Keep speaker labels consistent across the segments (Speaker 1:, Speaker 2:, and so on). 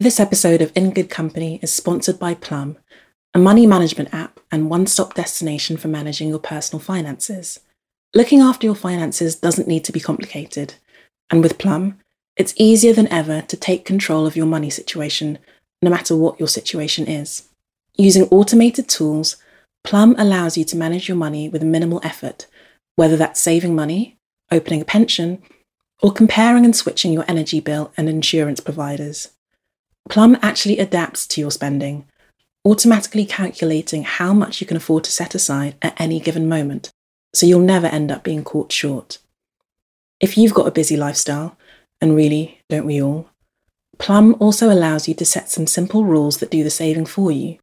Speaker 1: This episode of In Good Company is sponsored by Plum, a money management app and one stop destination for managing your personal finances. Looking after your finances doesn't need to be complicated, and with Plum, it's easier than ever to take control of your money situation, no matter what your situation is. Using automated tools, Plum allows you to manage your money with minimal effort, whether that's saving money, opening a pension, or comparing and switching your energy bill and insurance providers. Plum actually adapts to your spending, automatically calculating how much you can afford to set aside at any given moment, so you'll never end up being caught short. If you've got a busy lifestyle, and really, don't we all? Plum also allows you to set some simple rules that do the saving for you,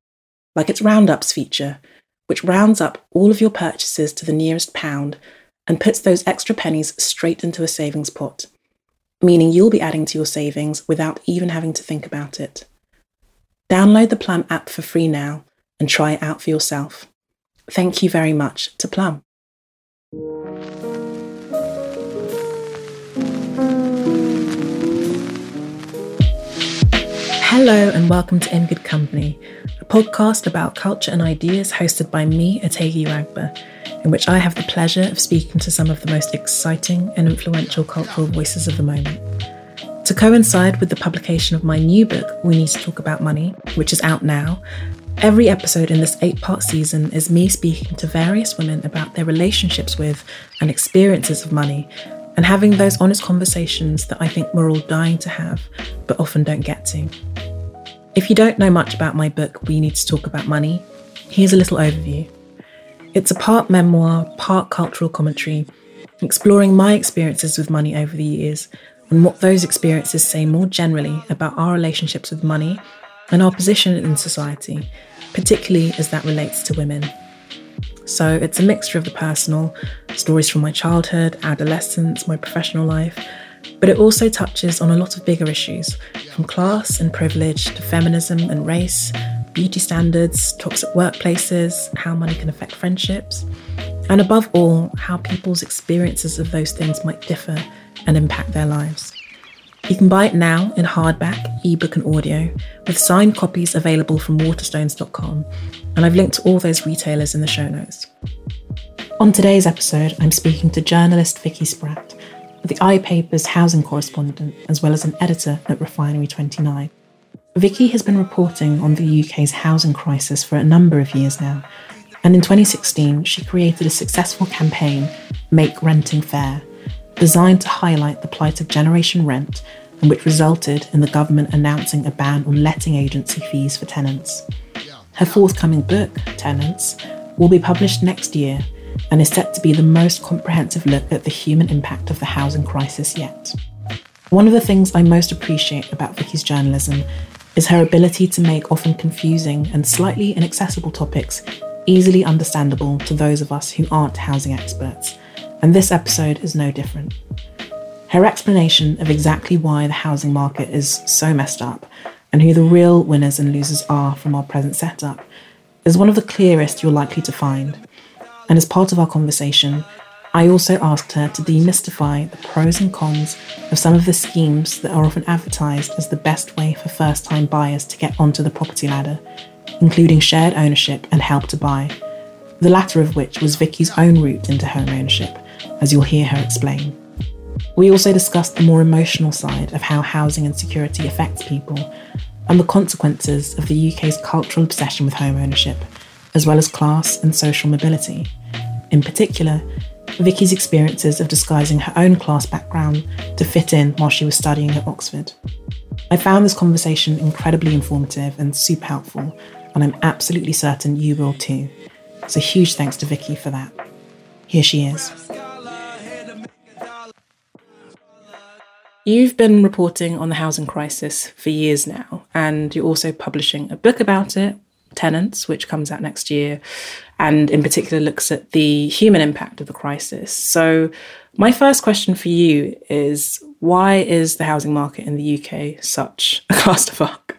Speaker 1: like its roundups feature, which rounds up all of your purchases to the nearest pound and puts those extra pennies straight into a savings pot meaning you'll be adding to your savings without even having to think about it. Download the Plum app for free now and try it out for yourself. Thank you very much to Plum. Hello and welcome to In Good Company, a podcast about culture and ideas hosted by me, Otegha Uwagba in which I have the pleasure of speaking to some of the most exciting and influential cultural voices of the moment. To coincide with the publication of my new book, We Need to Talk About Money, which is out now, every episode in this eight part season is me speaking to various women about their relationships with and experiences of money, and having those honest conversations that I think we're all dying to have, but often don't get to. If you don't know much about my book, We Need to Talk About Money, here's a little overview. It's a part memoir, part cultural commentary, exploring my experiences with money over the years and what those experiences say more generally about our relationships with money and our position in society, particularly as that relates to women. So it's a mixture of the personal, stories from my childhood, adolescence, my professional life, but it also touches on a lot of bigger issues, from class and privilege to feminism and race, beauty standards, toxic workplaces, how money can affect friendships, and above all, how people's experiences of those things might differ and impact their lives. You can buy it now in hardback, ebook, and audio, with signed copies available from waterstones.com, and I've linked to all those retailers in the show notes. On today's episode, I'm speaking to journalist Vicky Spratt, the iPaper's housing correspondent, as well as an editor at Refinery 29. Vicky has been reporting on the UK's housing crisis for a number of years now, and in 2016 she created a successful campaign, Make Renting Fair, designed to highlight the plight of generation rent and which resulted in the government announcing a ban on letting agency fees for tenants. Her forthcoming book, Tenants, will be published next year and is set to be the most comprehensive look at the human impact of the housing crisis yet. One of the things I most appreciate about Vicky's journalism is her ability to make often confusing and slightly inaccessible topics easily understandable to those of us who aren't housing experts, and this episode is no different. Her explanation of exactly why the housing market is so messed up and who the real winners and losers are from our present setup is one of the clearest you're likely to find. And as part of our conversation, I also asked her to demystify the pros and cons of some of the schemes that are often advertised as the best way for first time buyers to get onto the property ladder, including shared ownership and help to buy, the latter of which was Vicky's own route into home ownership, as you'll hear her explain. We also discussed the more emotional side of how housing insecurity affects people and the consequences of the UK's cultural obsession with home ownership, as well as class and social mobility. In particular, Vicky's experiences of disguising her own class background to fit in while she was studying at Oxford. I found this conversation incredibly informative and super helpful, and I'm absolutely certain you will too. So, huge thanks to Vicky for that. Here she is. You've been reporting on the housing crisis for years now, and you're also publishing a book about it, Tenants, which comes out next year, and in particular looks at the human impact of the crisis. So, my first question for you is why is the housing market in the UK such a clusterfuck?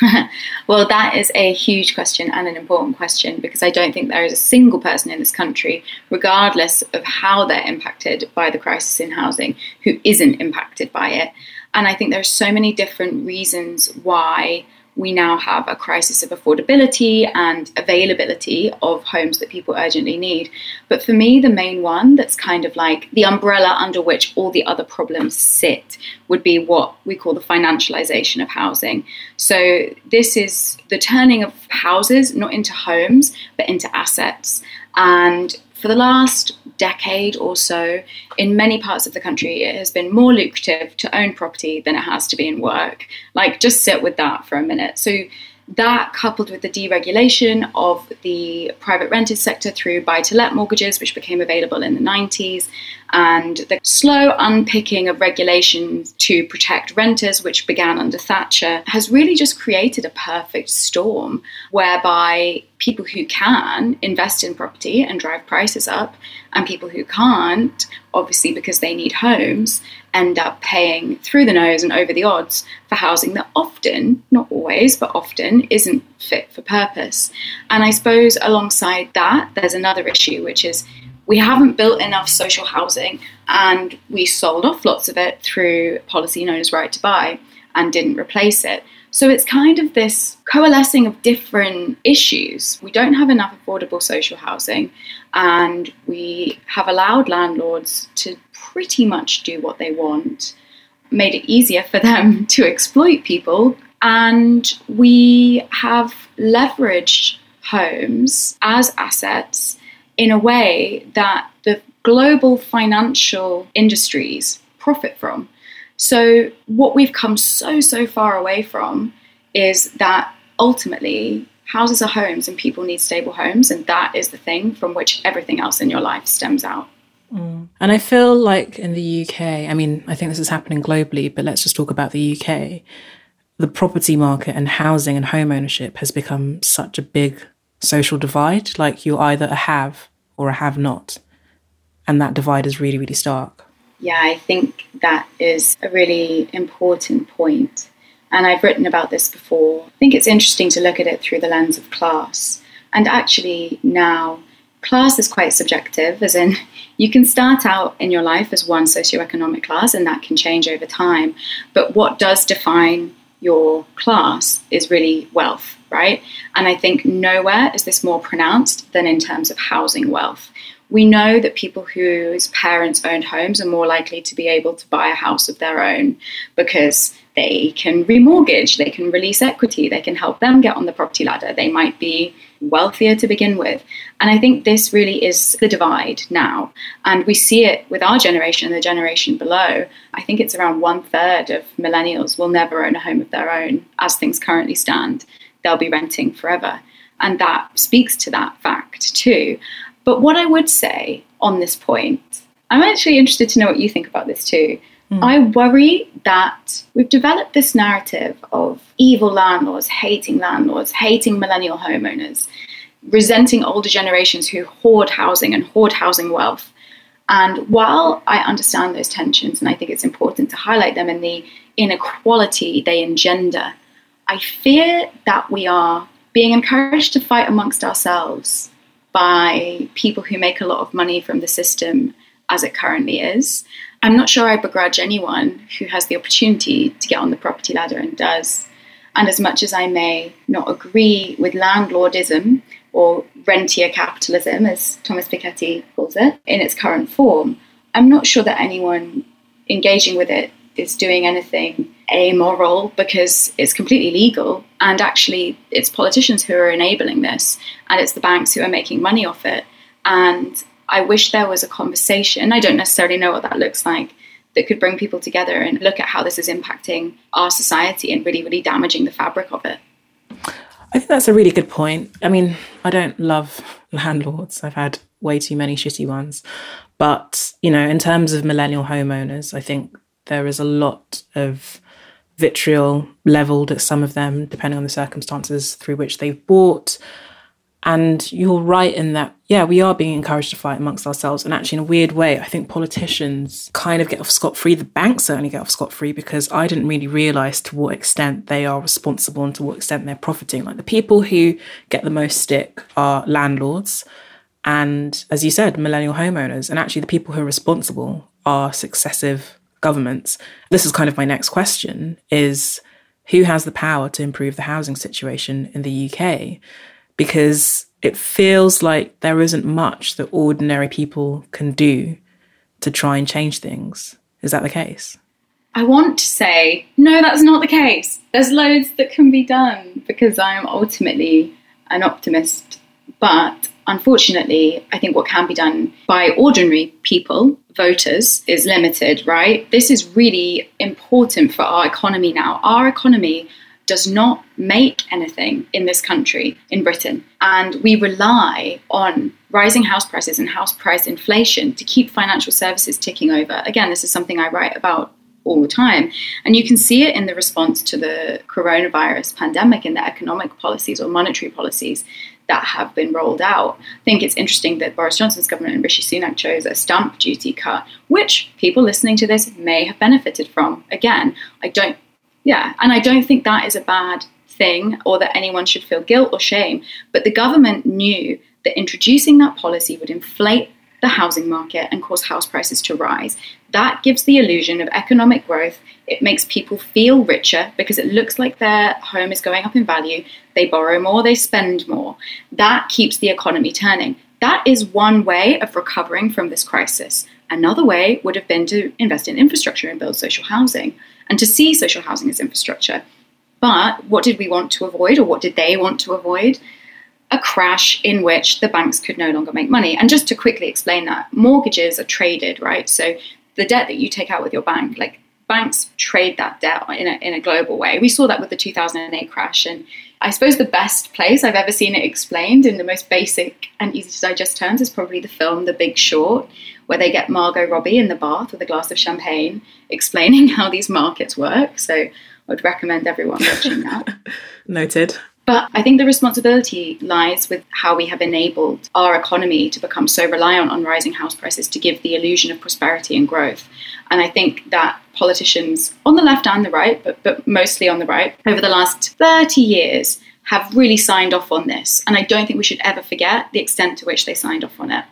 Speaker 2: well, that is a huge question and an important question because I don't think there is a single person in this country, regardless of how they're impacted by the crisis in housing, who isn't impacted by it. And I think there are so many different reasons why we now have a crisis of affordability and availability of homes that people urgently need. But for me, the main one that's kind of like the umbrella under which all the other problems sit would be what we call the financialization of housing. So, this is the turning of houses not into homes, but into assets. And for the last decade or so, in many parts of the country, it has been more lucrative to own property than it has to be in work. Like, just sit with that for a minute. So, that coupled with the deregulation of the private rented sector through buy to let mortgages, which became available in the 90s, and the slow unpicking of regulations to protect renters, which began under Thatcher, has really just created a perfect storm whereby people who can invest in property and drive prices up, and people who can't, obviously because they need homes, end up paying through the nose and over the odds for housing that often, not always, but often isn't fit for purpose. And I suppose alongside that, there's another issue, which is we haven't built enough social housing and we sold off lots of it through policy known as right to buy and didn't replace it. So it's kind of this coalescing of different issues. We don't have enough affordable social housing, and we have allowed landlords to pretty much do what they want, made it easier for them to exploit people, and we have leveraged homes as assets in a way that the global financial industries profit from. So, what we've come so, so far away from is that ultimately houses are homes and people need stable homes, and that is the thing from which everything else in your life stems out.
Speaker 1: Mm. And I feel like in the UK, I mean, I think this is happening globally, but let's just talk about the UK. The property market and housing and home ownership has become such a big social divide. Like you're either a have or a have not. And that divide is really, really stark.
Speaker 2: Yeah, I think that is a really important point. And I've written about this before. I think it's interesting to look at it through the lens of class. And actually, now, class is quite subjective, as in, you can start out in your life as one socioeconomic class, and that can change over time. But what does define your class is really wealth, right? And I think nowhere is this more pronounced than in terms of housing wealth we know that people whose parents owned homes are more likely to be able to buy a house of their own because they can remortgage, they can release equity, they can help them get on the property ladder. They might be wealthier to begin with. And I think this really is the divide now. And we see it with our generation and the generation below. I think it's around one third of millennials will never own a home of their own as things currently stand. They'll be renting forever. And that speaks to that fact too. But what I would say on this point, I'm actually interested to know what you think about this too. Mm. I worry that we've developed this narrative of evil landlords, hating landlords, hating millennial homeowners, resenting older generations who hoard housing and hoard housing wealth. And while I understand those tensions, and I think it's important to highlight them and the inequality they engender, I fear that we are being encouraged to fight amongst ourselves by people who make a lot of money from the system as it currently is. I'm not sure I begrudge anyone who has the opportunity to get on the property ladder and does. And as much as I may not agree with landlordism or rentier capitalism, as Thomas Piketty calls it, in its current form, I'm not sure that anyone engaging with it is doing anything amoral because it's completely legal. And actually, it's politicians who are enabling this, and it's the banks who are making money off it. And I wish there was a conversation, I don't necessarily know what that looks like, that could bring people together and look at how this is impacting our society and really, really damaging the fabric of it.
Speaker 1: I think that's a really good point. I mean, I don't love landlords. I've had way too many shitty ones. But, you know, in terms of millennial homeowners, I think there is a lot of vitriol leveled at some of them, depending on the circumstances through which they've bought. And you're right in that, yeah, we are being encouraged to fight amongst ourselves. And actually, in a weird way, I think politicians kind of get off scot free. The banks certainly get off scot free because I didn't really realize to what extent they are responsible and to what extent they're profiting. Like the people who get the most stick are landlords. And as you said, millennial homeowners. And actually, the people who are responsible are successive governments. This is kind of my next question is who has the power to improve the housing situation in the UK? Because it feels like there isn't much that ordinary people can do to try and change things. Is that the case?
Speaker 2: I want to say, no, that's not the case. There's loads that can be done because I am ultimately an optimist. But unfortunately, I think what can be done by ordinary people, voters, is limited, right? This is really important for our economy now. Our economy does not make anything in this country, in Britain. And we rely on rising house prices and house price inflation to keep financial services ticking over. Again, this is something I write about all the time. And you can see it in the response to the coronavirus pandemic in the economic policies or monetary policies that have been rolled out. I think it's interesting that Boris Johnson's government and Rishi Sunak chose a stamp duty cut, which people listening to this may have benefited from. Again, I don't, yeah, and I don't think that is a bad thing or that anyone should feel guilt or shame. But the government knew that introducing that policy would inflate the housing market and cause house prices to rise. That gives the illusion of economic growth. It makes people feel richer because it looks like their home is going up in value. They borrow more, they spend more. That keeps the economy turning. That is one way of recovering from this crisis. Another way would have been to invest in infrastructure and build social housing and to see social housing as infrastructure. But what did we want to avoid, or what did they want to avoid? a crash in which the banks could no longer make money. And just to quickly explain that, mortgages are traded, right? So the debt that you take out with your bank, like banks trade that debt in a, in a global way. We saw that with the 2008 crash. And I suppose the best place I've ever seen it explained in the most basic and easy to digest terms is probably the film The Big Short, where they get Margot Robbie in the bath with a glass of champagne explaining how these markets work. So I would recommend everyone watching that.
Speaker 1: Noted.
Speaker 2: But I think the responsibility lies with how we have enabled our economy to become so reliant on rising house prices to give the illusion of prosperity and growth. And I think that politicians on the left and the right, but, but mostly on the right, over the last 30 years have really signed off on this. And I don't think we should ever forget the extent to which they signed off on it.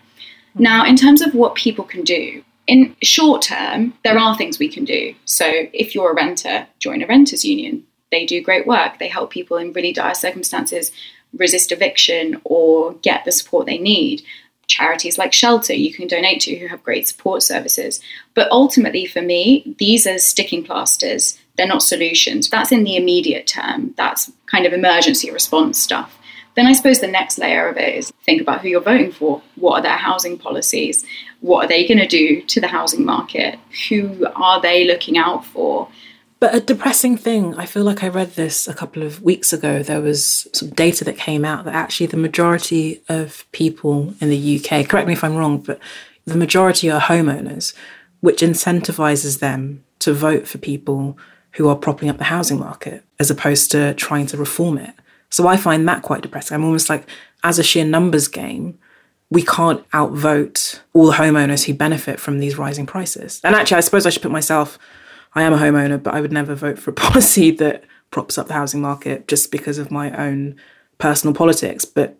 Speaker 2: Hmm. Now, in terms of what people can do, in short term, there are things we can do. So if you're a renter, join a renters union they do great work. They help people in really dire circumstances resist eviction or get the support they need. Charities like Shelter you can donate to who have great support services. But ultimately, for me, these are sticking plasters. They're not solutions. That's in the immediate term. That's kind of emergency response stuff. Then I suppose the next layer of it is think about who you're voting for. What are their housing policies? What are they going to do to the housing market? Who are they looking out for?
Speaker 1: But a depressing thing, I feel like I read this a couple of weeks ago. There was some data that came out that actually the majority of people in the UK, correct me if I'm wrong, but the majority are homeowners, which incentivizes them to vote for people who are propping up the housing market as opposed to trying to reform it. So I find that quite depressing. I'm almost like, as a sheer numbers game, we can't outvote all the homeowners who benefit from these rising prices. And actually, I suppose I should put myself I am a homeowner, but I would never vote for a policy that props up the housing market just because of my own personal politics. But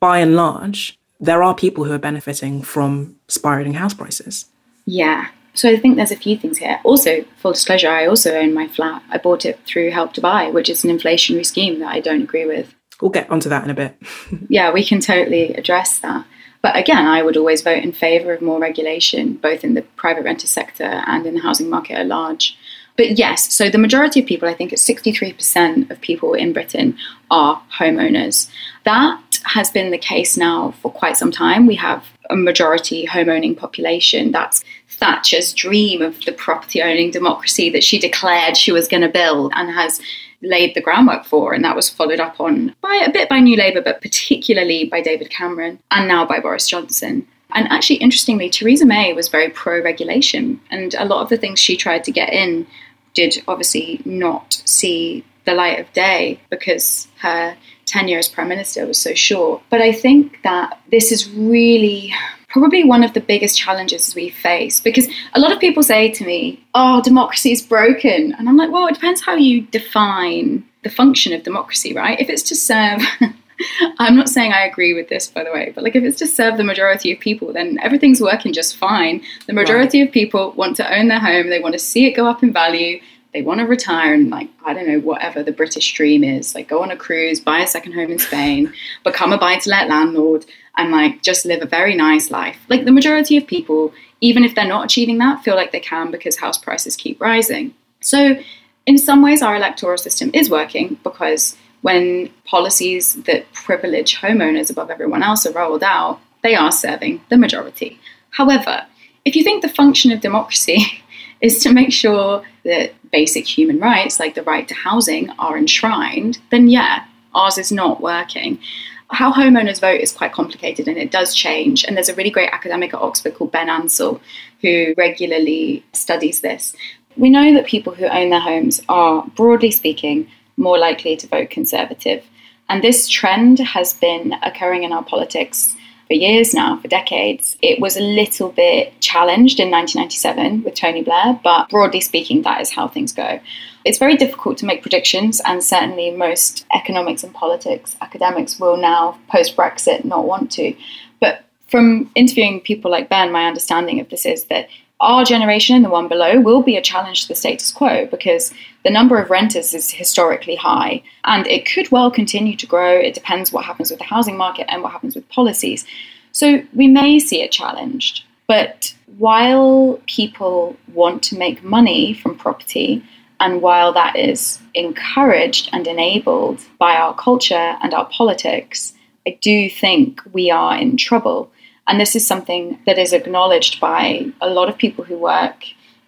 Speaker 1: by and large, there are people who are benefiting from spiraling house prices.
Speaker 2: Yeah. So I think there's a few things here. Also, full disclosure, I also own my flat. I bought it through Help to Buy, which is an inflationary scheme that I don't agree with.
Speaker 1: We'll get onto that in a bit.
Speaker 2: yeah, we can totally address that. But again, I would always vote in favour of more regulation, both in the private renter sector and in the housing market at large. But yes, so the majority of people, I think it's 63% of people in Britain are homeowners. That has been the case now for quite some time. We have a majority homeowning population. That's Thatcher's dream of the property owning democracy that she declared she was going to build and has laid the groundwork for, and that was followed up on by a bit by New Labour, but particularly by David Cameron and now by Boris Johnson. And actually, interestingly, Theresa May was very pro regulation, and a lot of the things she tried to get in did obviously not see the light of day because her tenure as Prime Minister was so short. But I think that this is really probably one of the biggest challenges we face because a lot of people say to me, oh, democracy is broken. And I'm like, well, it depends how you define the function of democracy, right? If it's to serve I'm not saying I agree with this, by the way, but like if it's to serve the majority of people, then everything's working just fine. The majority right. of people want to own their home, they want to see it go up in value, they want to retire and like I don't know whatever the British dream is, like go on a cruise, buy a second home in Spain, become a buy-to-let landlord, and like just live a very nice life. Like the majority of people, even if they're not achieving that, feel like they can because house prices keep rising. So in some ways, our electoral system is working because when policies that privilege homeowners above everyone else are rolled out, they are serving the majority. However, if you think the function of democracy is to make sure that basic human rights, like the right to housing, are enshrined, then yeah, ours is not working. How homeowners vote is quite complicated and it does change. And there's a really great academic at Oxford called Ben Ansell who regularly studies this. We know that people who own their homes are, broadly speaking, more likely to vote Conservative. And this trend has been occurring in our politics for years now, for decades. It was a little bit challenged in 1997 with Tony Blair, but broadly speaking, that is how things go. It's very difficult to make predictions, and certainly most economics and politics academics will now, post Brexit, not want to. But from interviewing people like Ben, my understanding of this is that our generation and the one below will be a challenge to the status quo because the number of renters is historically high and it could well continue to grow. It depends what happens with the housing market and what happens with policies. So we may see it challenged. But while people want to make money from property, and while that is encouraged and enabled by our culture and our politics, I do think we are in trouble and this is something that is acknowledged by a lot of people who work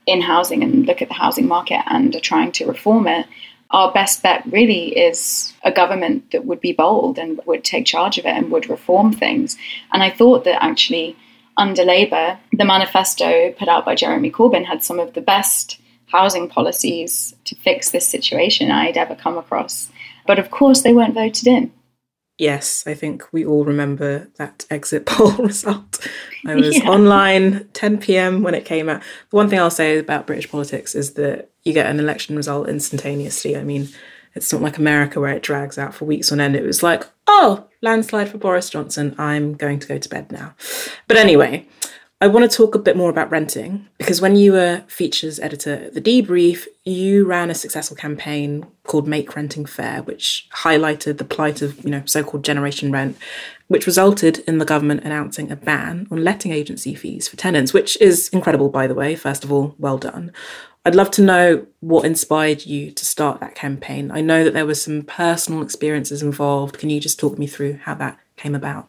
Speaker 2: in housing and look at the housing market and are trying to reform it. Our best bet really is a government that would be bold and would take charge of it and would reform things. And I thought that actually, under Labour, the manifesto put out by Jeremy Corbyn had some of the best housing policies to fix this situation I'd ever come across. But of course, they weren't voted in.
Speaker 1: Yes, I think we all remember that exit poll result. I was yeah. online 10 p.m. when it came out. The one thing I'll say about British politics is that you get an election result instantaneously. I mean, it's not like America where it drags out for weeks on end. It was like, oh, landslide for Boris Johnson. I'm going to go to bed now. But anyway, I want to talk a bit more about renting because when you were features editor at The Debrief, you ran a successful campaign called Make Renting Fair, which highlighted the plight of, you know, so-called generation rent, which resulted in the government announcing a ban on letting agency fees for tenants, which is incredible, by the way. First of all, well done. I'd love to know what inspired you to start that campaign. I know that there were some personal experiences involved. Can you just talk me through how that came about?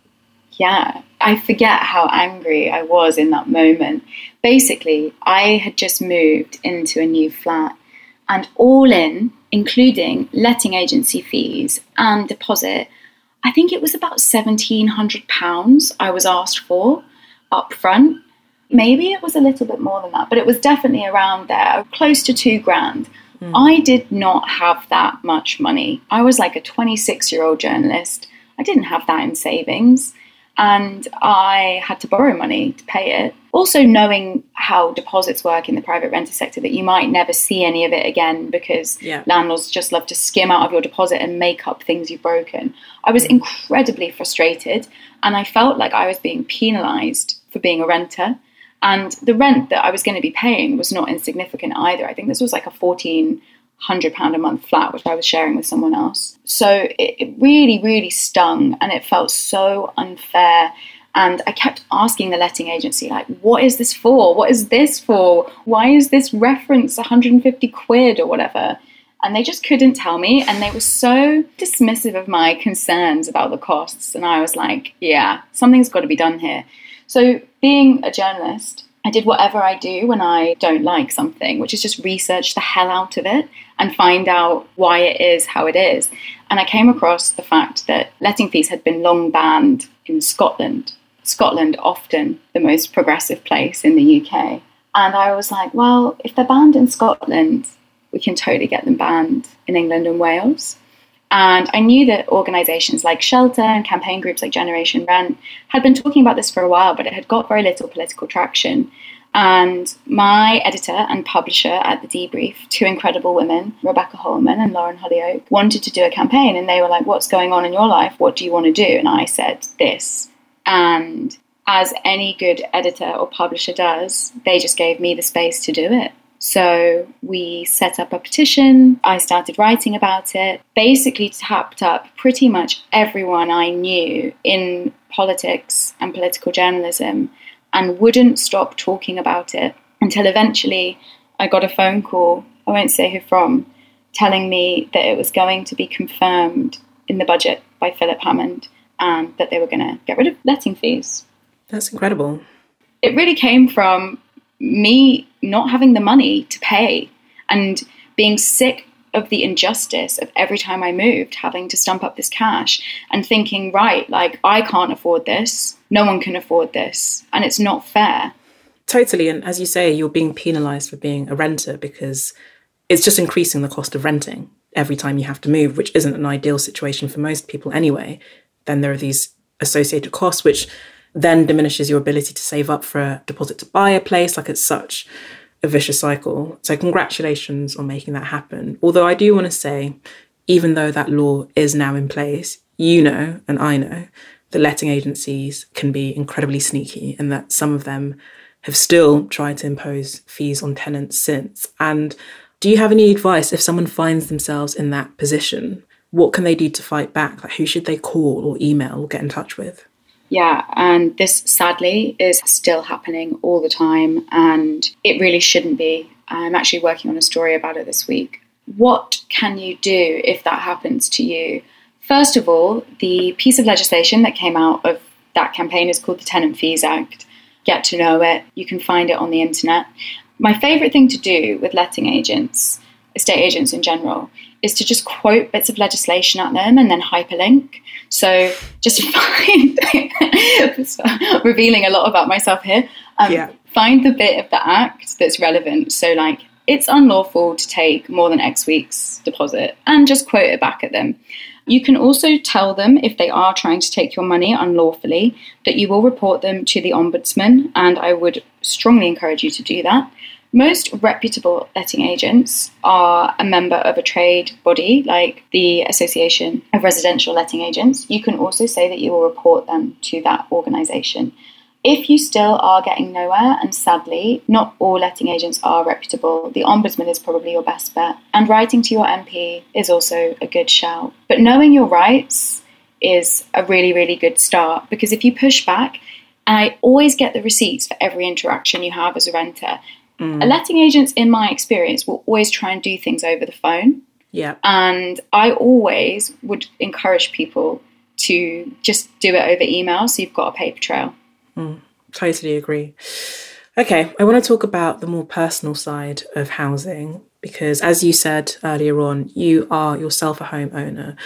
Speaker 2: Yeah, I forget how angry I was in that moment. Basically, I had just moved into a new flat, and all in, including letting agency fees and deposit, I think it was about £1,700 I was asked for up front. Maybe it was a little bit more than that, but it was definitely around there, close to two grand. Mm. I did not have that much money. I was like a 26 year old journalist. I didn't have that in savings and I had to borrow money to pay it. Also, knowing how deposits work in the private renter sector, that you might never see any of it again because yeah. landlords just love to skim out of your deposit and make up things you've broken. I was mm. incredibly frustrated and I felt like I was being penalised for being a renter. And the rent that I was going to be paying was not insignificant either. I think this was like a 14 hundred pound a month flat, which I was sharing with someone else. So it, it really, really stung, and it felt so unfair. And I kept asking the letting agency, like, what is this for? What is this for? Why is this reference 150 quid or whatever? And they just couldn't tell me. And they were so dismissive of my concerns about the costs. And I was like, yeah, something's got to be done here. So, being a journalist, I did whatever I do when I don't like something, which is just research the hell out of it and find out why it is how it is. And I came across the fact that letting fees had been long banned in Scotland. Scotland, often the most progressive place in the UK. And I was like, well, if they're banned in Scotland, we can totally get them banned in England and Wales. And I knew that organisations like Shelter and campaign groups like Generation Rent had been talking about this for a while, but it had got very little political traction. And my editor and publisher at the debrief, two incredible women, Rebecca Holman and Lauren Hollyoak, wanted to do a campaign and they were like, What's going on in your life? What do you want to do? And I said, This. And as any good editor or publisher does, they just gave me the space to do it. So we set up a petition. I started writing about it. Basically, tapped up pretty much everyone I knew in politics and political journalism and wouldn't stop talking about it until eventually I got a phone call, I won't say who from, telling me that it was going to be confirmed in the budget by Philip Hammond and that they were going to get rid of letting fees.
Speaker 1: That's incredible.
Speaker 2: It really came from me not having the money to pay and being sick of the injustice of every time I moved having to stump up this cash and thinking, right, like I can't afford this, no one can afford this, and it's not fair.
Speaker 1: Totally. And as you say, you're being penalized for being a renter because it's just increasing the cost of renting every time you have to move, which isn't an ideal situation for most people anyway. Then there are these associated costs, which then diminishes your ability to save up for a deposit to buy a place. Like it's such a vicious cycle. So, congratulations on making that happen. Although I do want to say, even though that law is now in place, you know, and I know, that letting agencies can be incredibly sneaky and that some of them have still tried to impose fees on tenants since. And do you have any advice if someone finds themselves in that position? What can they do to fight back? Like, who should they call or email or get in touch with?
Speaker 2: Yeah, and this sadly is still happening all the time, and it really shouldn't be. I'm actually working on a story about it this week. What can you do if that happens to you? First of all, the piece of legislation that came out of that campaign is called the Tenant Fees Act. Get to know it, you can find it on the internet. My favourite thing to do with letting agents, estate agents in general, is to just quote bits of legislation at them and then hyperlink. So just find, revealing a lot about myself here, um, yeah. find the bit of the act that's relevant. So, like, it's unlawful to take more than X weeks deposit and just quote it back at them. You can also tell them if they are trying to take your money unlawfully that you will report them to the Ombudsman, and I would strongly encourage you to do that. Most reputable letting agents are a member of a trade body like the Association of Residential Letting Agents. You can also say that you will report them to that organisation. If you still are getting nowhere, and sadly, not all letting agents are reputable, the Ombudsman is probably your best bet. And writing to your MP is also a good shout. But knowing your rights is a really, really good start because if you push back, and I always get the receipts for every interaction you have as a renter, Mm. Letting agents, in my experience, will always try and do things over the phone.
Speaker 1: Yeah.
Speaker 2: And I always would encourage people to just do it over email so you've got a paper trail.
Speaker 1: Mm, totally agree. Okay, I want to talk about the more personal side of housing because, as you said earlier on, you are yourself a homeowner.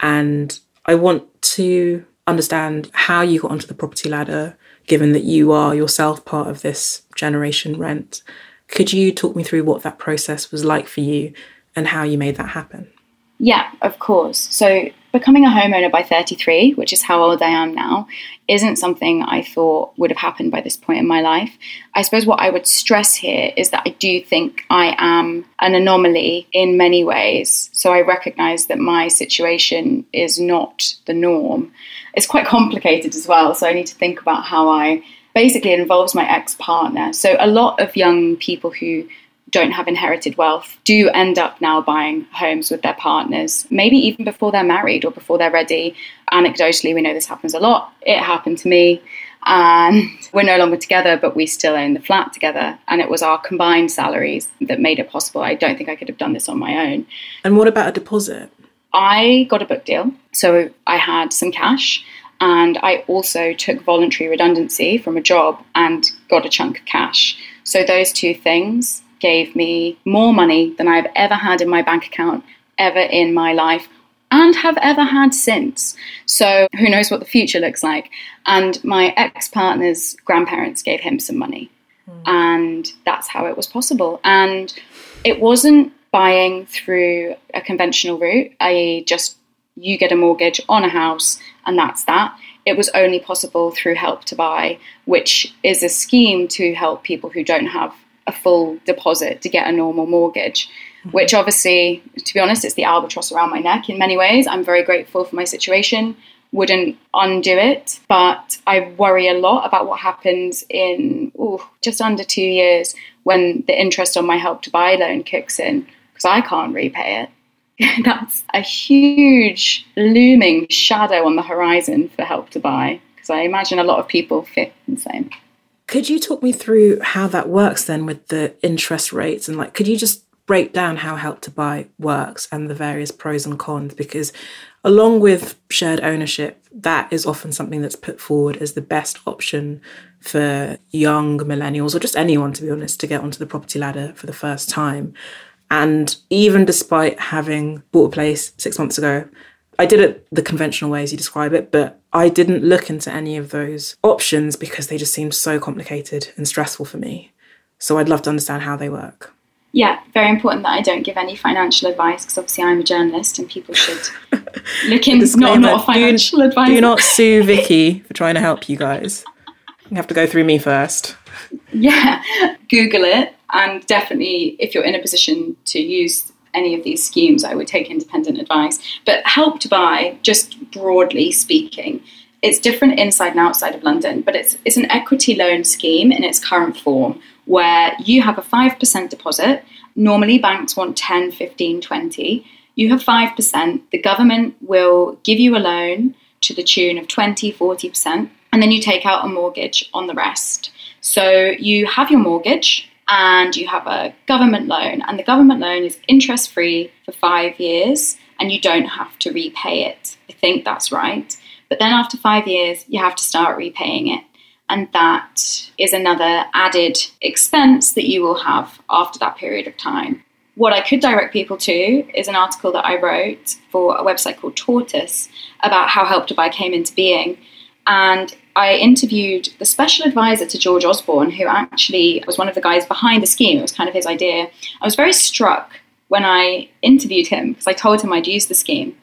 Speaker 1: And I want to understand how you got onto the property ladder, given that you are yourself part of this generation rent. Could you talk me through what that process was like for you and how you made that happen?
Speaker 2: Yeah, of course. So, becoming a homeowner by 33, which is how old I am now, isn't something I thought would have happened by this point in my life. I suppose what I would stress here is that I do think I am an anomaly in many ways. So, I recognize that my situation is not the norm. It's quite complicated as well. So, I need to think about how I basically involves my ex partner. So a lot of young people who don't have inherited wealth do end up now buying homes with their partners, maybe even before they're married or before they're ready. Anecdotally, we know this happens a lot. It happened to me. And we're no longer together, but we still own the flat together. And it was our combined salaries that made it possible. I don't think I could have done this on my own.
Speaker 1: And what about a deposit?
Speaker 2: I got a book deal. So I had some cash and I also took voluntary redundancy from a job and got a chunk of cash. So those two things gave me more money than I've ever had in my bank account ever in my life and have ever had since. So who knows what the future looks like. And my ex partner's grandparents gave him some money. Mm. And that's how it was possible. And it wasn't buying through a conventional route, i.e., just you get a mortgage on a house and that's that. it was only possible through Help to Buy, which is a scheme to help people who don't have a full deposit to get a normal mortgage. Mm-hmm. Which obviously, to be honest, it's the albatross around my neck in many ways. I'm very grateful for my situation wouldn't undo it. But I worry a lot about what happens in ooh, just under two years when the interest on my help to buy loan kicks in because I can't repay it. That's a huge looming shadow on the horizon for help to buy because I imagine a lot of people fit the same.
Speaker 1: Could you talk me through how that works then with the interest rates? And like could you just break down how help to buy works and the various pros and cons? Because along with shared ownership that is often something that's put forward as the best option for young millennials or just anyone to be honest to get onto the property ladder for the first time. And even despite having bought a place 6 months ago I did it the conventional way as you describe it, but I didn't look into any of those options because they just seemed so complicated and stressful for me. So I'd love to understand how they work
Speaker 2: yeah, very important that I don't give any financial advice because obviously I'm a journalist and people should look into not, not financial
Speaker 1: do,
Speaker 2: advice.
Speaker 1: Do not sue Vicky for trying to help you guys. You have to go through me first.
Speaker 2: Yeah, Google it and definitely if you're in a position to use any of these schemes, I would take independent advice. But Help to Buy, just broadly speaking, it's different inside and outside of London, but it's it's an equity loan scheme in its current form where you have a 5% deposit. Normally, banks want 10, 15, 20. You have 5%. The government will give you a loan to the tune of 20, 40%, and then you take out a mortgage on the rest. So you have your mortgage and you have a government loan, and the government loan is interest free for five years, and you don't have to repay it. I think that's right. But then after five years, you have to start repaying it. And that is another added expense that you will have after that period of time. What I could direct people to is an article that I wrote for a website called Tortoise about how Help to Buy came into being. And I interviewed the special advisor to George Osborne, who actually was one of the guys behind the scheme. It was kind of his idea. I was very struck when I interviewed him because I told him I'd use the scheme.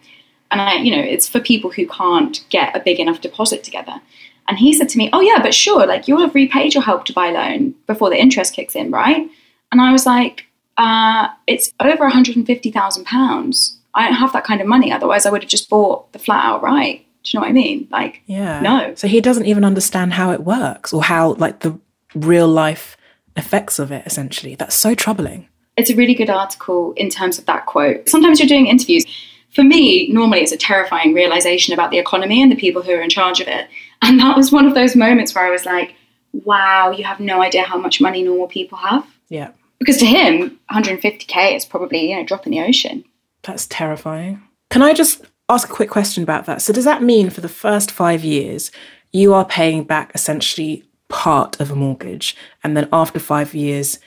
Speaker 2: And I, you know, it's for people who can't get a big enough deposit together. And he said to me, Oh, yeah, but sure, like you'll have repaid your help to buy loan before the interest kicks in, right? And I was like, uh, It's over £150,000. I don't have that kind of money. Otherwise, I would have just bought the flat outright. Do you know what I mean? Like,
Speaker 1: yeah.
Speaker 2: No.
Speaker 1: So he doesn't even understand how it works or how, like, the real life effects of it, essentially. That's so troubling.
Speaker 2: It's a really good article in terms of that quote. Sometimes you're doing interviews for me, normally it's a terrifying realization about the economy and the people who are in charge of it. And that was one of those moments where I was like, wow, you have no idea how much money normal people have.
Speaker 1: Yeah.
Speaker 2: Because to him, 150K is probably, you know, drop in the ocean.
Speaker 1: That's terrifying. Can I just ask a quick question about that? So, does that mean for the first five years, you are paying back essentially part of a mortgage? And then after five years,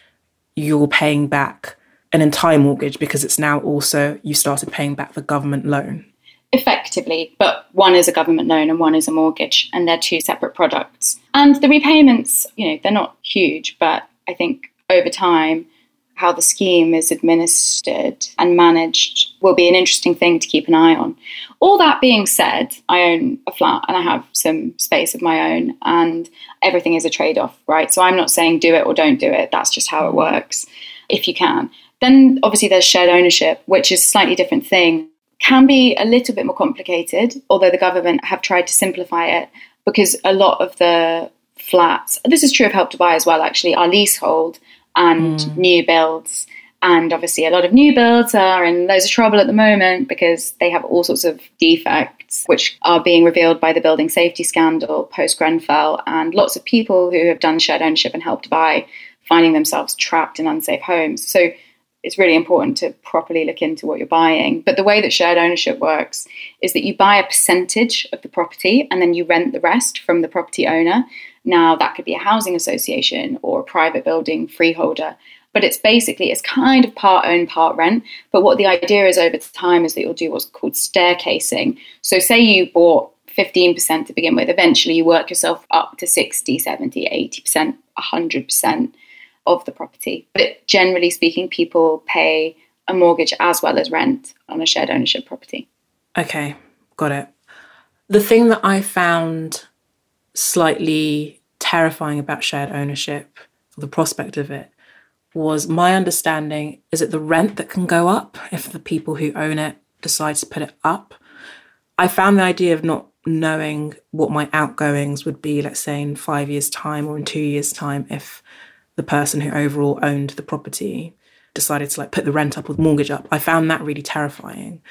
Speaker 1: you're paying back an entire mortgage because it's now also you started paying back the government loan
Speaker 2: effectively but one is a government loan and one is a mortgage and they're two separate products and the repayments you know they're not huge but i think over time how the scheme is administered and managed will be an interesting thing to keep an eye on. All that being said, I own a flat and I have some space of my own, and everything is a trade off, right? So I'm not saying do it or don't do it, that's just how it works if you can. Then obviously there's shared ownership, which is a slightly different thing. Can be a little bit more complicated, although the government have tried to simplify it because a lot of the flats, this is true of Help to Buy as well, actually, are leasehold and mm. new builds. And obviously, a lot of new builds are in loads of trouble at the moment because they have all sorts of defects, which are being revealed by the building safety scandal post Grenfell. And lots of people who have done shared ownership and Help to Buy finding themselves trapped in unsafe homes. So it's really important to properly look into what you're buying. But the way that shared ownership works is that you buy a percentage of the property and then you rent the rest from the property owner. Now, that could be a housing association or a private building freeholder. But it's basically, it's kind of part own, part rent. But what the idea is over time is that you'll do what's called staircasing. So, say you bought 15% to begin with, eventually you work yourself up to 60, 70, 80%, 100% of the property. But generally speaking, people pay a mortgage as well as rent on a shared ownership property.
Speaker 1: Okay, got it. The thing that I found slightly terrifying about shared ownership, or the prospect of it, was my understanding is it the rent that can go up if the people who own it decide to put it up? I found the idea of not knowing what my outgoings would be, let's say in five years' time or in two years' time, if the person who overall owned the property decided to like put the rent up or the mortgage up. I found that really terrifying.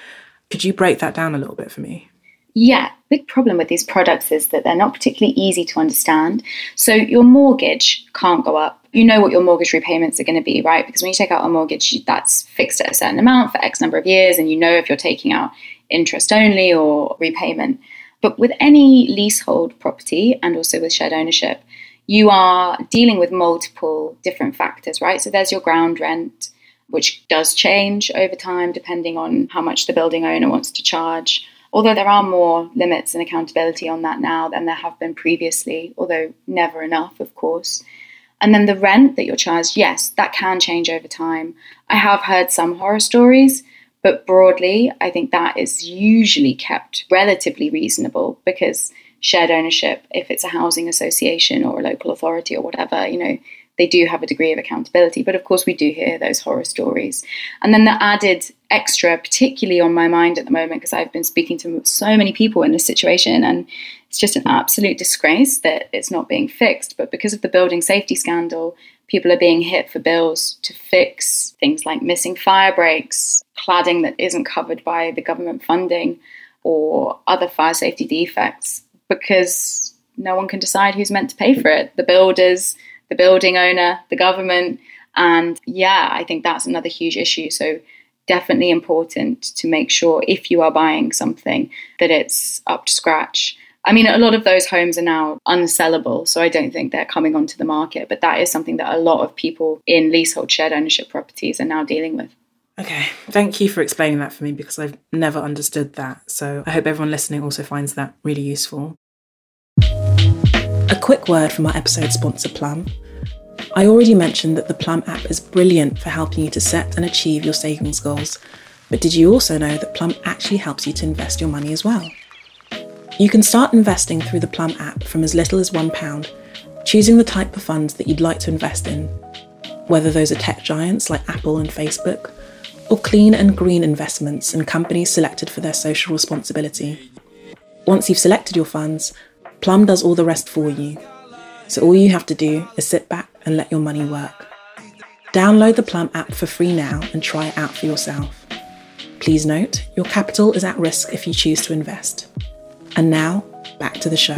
Speaker 1: Could you break that down a little bit for me?
Speaker 2: Yeah, big problem with these products is that they're not particularly easy to understand. So your mortgage can't go up. You know what your mortgage repayments are going to be, right? Because when you take out a mortgage, that's fixed at a certain amount for X number of years, and you know if you're taking out interest only or repayment. But with any leasehold property and also with shared ownership, you are dealing with multiple different factors, right? So there's your ground rent, which does change over time depending on how much the building owner wants to charge. Although there are more limits and accountability on that now than there have been previously, although never enough, of course. And then the rent that you're charged, yes, that can change over time. I have heard some horror stories, but broadly, I think that is usually kept relatively reasonable because shared ownership, if it's a housing association or a local authority or whatever, you know, they do have a degree of accountability. But of course, we do hear those horror stories. And then the added extra, particularly on my mind at the moment, because I've been speaking to so many people in this situation, and it's just an absolute disgrace that it's not being fixed. But because of the building safety scandal, people are being hit for bills to fix things like missing fire breaks, cladding that isn't covered by the government funding, or other fire safety defects because no one can decide who's meant to pay for it the builders, the building owner, the government. And yeah, I think that's another huge issue. So, definitely important to make sure if you are buying something that it's up to scratch. I mean, a lot of those homes are now unsellable, so I don't think they're coming onto the market. But that is something that a lot of people in leasehold shared ownership properties are now dealing with.
Speaker 1: Okay, thank you for explaining that for me because I've never understood that. So I hope everyone listening also finds that really useful. A quick word from our episode sponsor, Plum. I already mentioned that the Plum app is brilliant for helping you to set and achieve your savings goals. But did you also know that Plum actually helps you to invest your money as well? You can start investing through the Plum app from as little as £1, choosing the type of funds that you'd like to invest in, whether those are tech giants like Apple and Facebook, or clean and green investments in companies selected for their social responsibility. Once you've selected your funds, Plum does all the rest for you. So all you have to do is sit back and let your money work. Download the Plum app for free now and try it out for yourself. Please note, your capital is at risk if you choose to invest. And now, back to the show.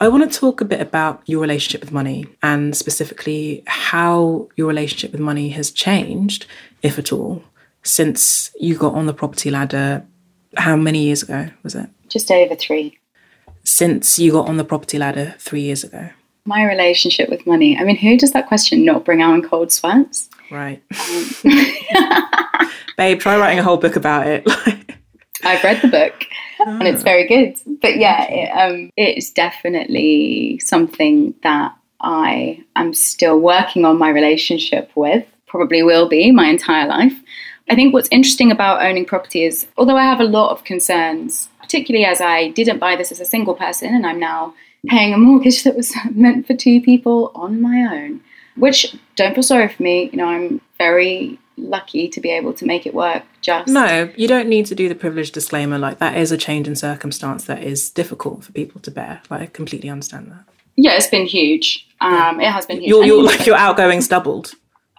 Speaker 1: I want to talk a bit about your relationship with money and specifically how your relationship with money has changed, if at all, since you got on the property ladder. How many years ago was it?
Speaker 2: Just over three.
Speaker 1: Since you got on the property ladder three years ago?
Speaker 2: My relationship with money. I mean, who does that question not bring out in cold sweats?
Speaker 1: Right. Um. Babe, try writing a whole book about it.
Speaker 2: I've read the book and it's very good. But yeah, it, um, it's definitely something that I am still working on my relationship with, probably will be my entire life. I think what's interesting about owning property is, although I have a lot of concerns particularly as I didn't buy this as a single person and I'm now paying a mortgage that was meant for two people on my own. Which don't feel sorry for me. You know, I'm very lucky to be able to make it work just
Speaker 1: no you don't need to do the privilege disclaimer like that is a change in circumstance that is difficult for people to bear like i completely understand that
Speaker 2: yeah it's been huge um yeah. it has been huge
Speaker 1: your, your like your outgoings doubled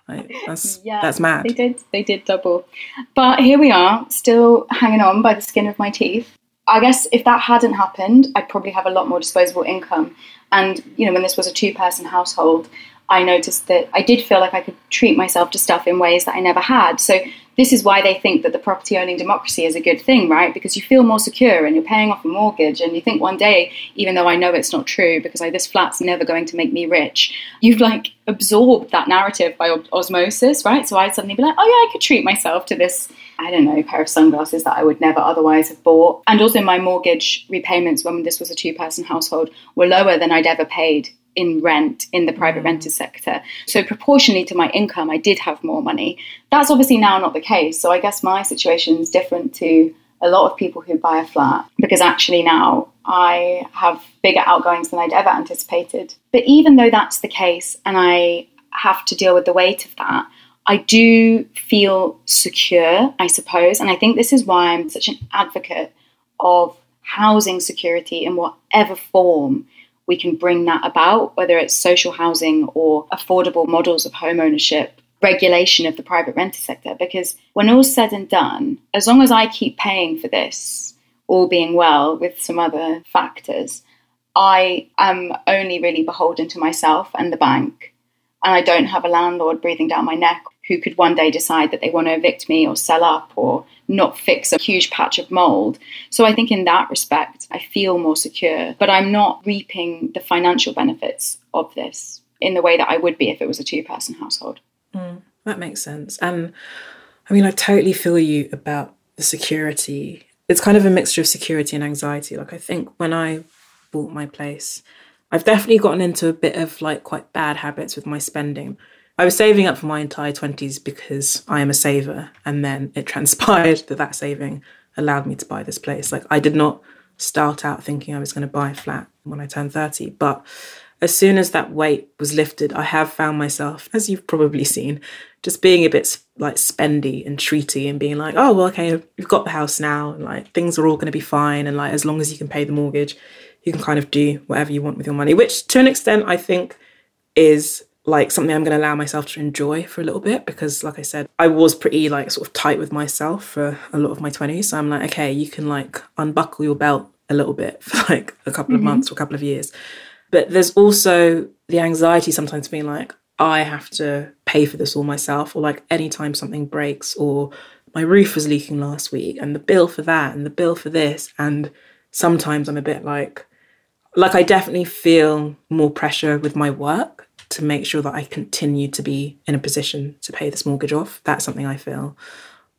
Speaker 1: like, that's yeah that's mad
Speaker 2: they did they did double but here we are still hanging on by the skin of my teeth I guess if that hadn't happened, I'd probably have a lot more disposable income. And, you know, when this was a two person household, I noticed that I did feel like I could treat myself to stuff in ways that I never had. So, this is why they think that the property owning democracy is a good thing, right? Because you feel more secure and you're paying off a mortgage, and you think one day, even though I know it's not true, because I, this flat's never going to make me rich, you've like absorbed that narrative by osmosis, right? So I'd suddenly be like, oh yeah, I could treat myself to this I don't know, pair of sunglasses that I would never otherwise have bought. And also, my mortgage repayments when this was a two person household were lower than I'd ever paid in rent in the private mm. renters sector. So, proportionally to my income, I did have more money. That's obviously now not the case. So, I guess my situation is different to a lot of people who buy a flat because actually now I have bigger outgoings than I'd ever anticipated. But even though that's the case and I have to deal with the weight of that, I do feel secure, I suppose. And I think this is why I'm such an advocate of housing security in whatever form we can bring that about, whether it's social housing or affordable models of home ownership, regulation of the private renter sector. Because when all's said and done, as long as I keep paying for this, all being well with some other factors, I am only really beholden to myself and the bank. And I don't have a landlord breathing down my neck who could one day decide that they want to evict me or sell up or not fix a huge patch of mold. So I think in that respect, I feel more secure, but I'm not reaping the financial benefits of this in the way that I would be if it was a two person household.
Speaker 1: Mm, that makes sense. And I mean, I totally feel you about the security. It's kind of a mixture of security and anxiety. Like, I think when I bought my place, I've definitely gotten into a bit of like quite bad habits with my spending. I was saving up for my entire 20s because I am a saver. And then it transpired that that saving allowed me to buy this place. Like, I did not start out thinking I was going to buy a flat when I turned 30. But as soon as that weight was lifted, I have found myself, as you've probably seen, just being a bit like spendy and treaty and being like, oh, well, okay, you've got the house now. And like, things are all going to be fine. And like, as long as you can pay the mortgage, you can kind of do whatever you want with your money, which to an extent, I think is like something I'm going to allow myself to enjoy for a little bit because, like I said, I was pretty like sort of tight with myself for a lot of my 20s. So I'm like, okay, you can like unbuckle your belt a little bit for like a couple mm-hmm. of months or a couple of years. But there's also the anxiety sometimes being like, I have to pay for this all myself, or like anytime something breaks, or my roof was leaking last week, and the bill for that, and the bill for this. And sometimes I'm a bit like, like I definitely feel more pressure with my work to make sure that I continue to be in a position to pay this mortgage off. That's something I feel.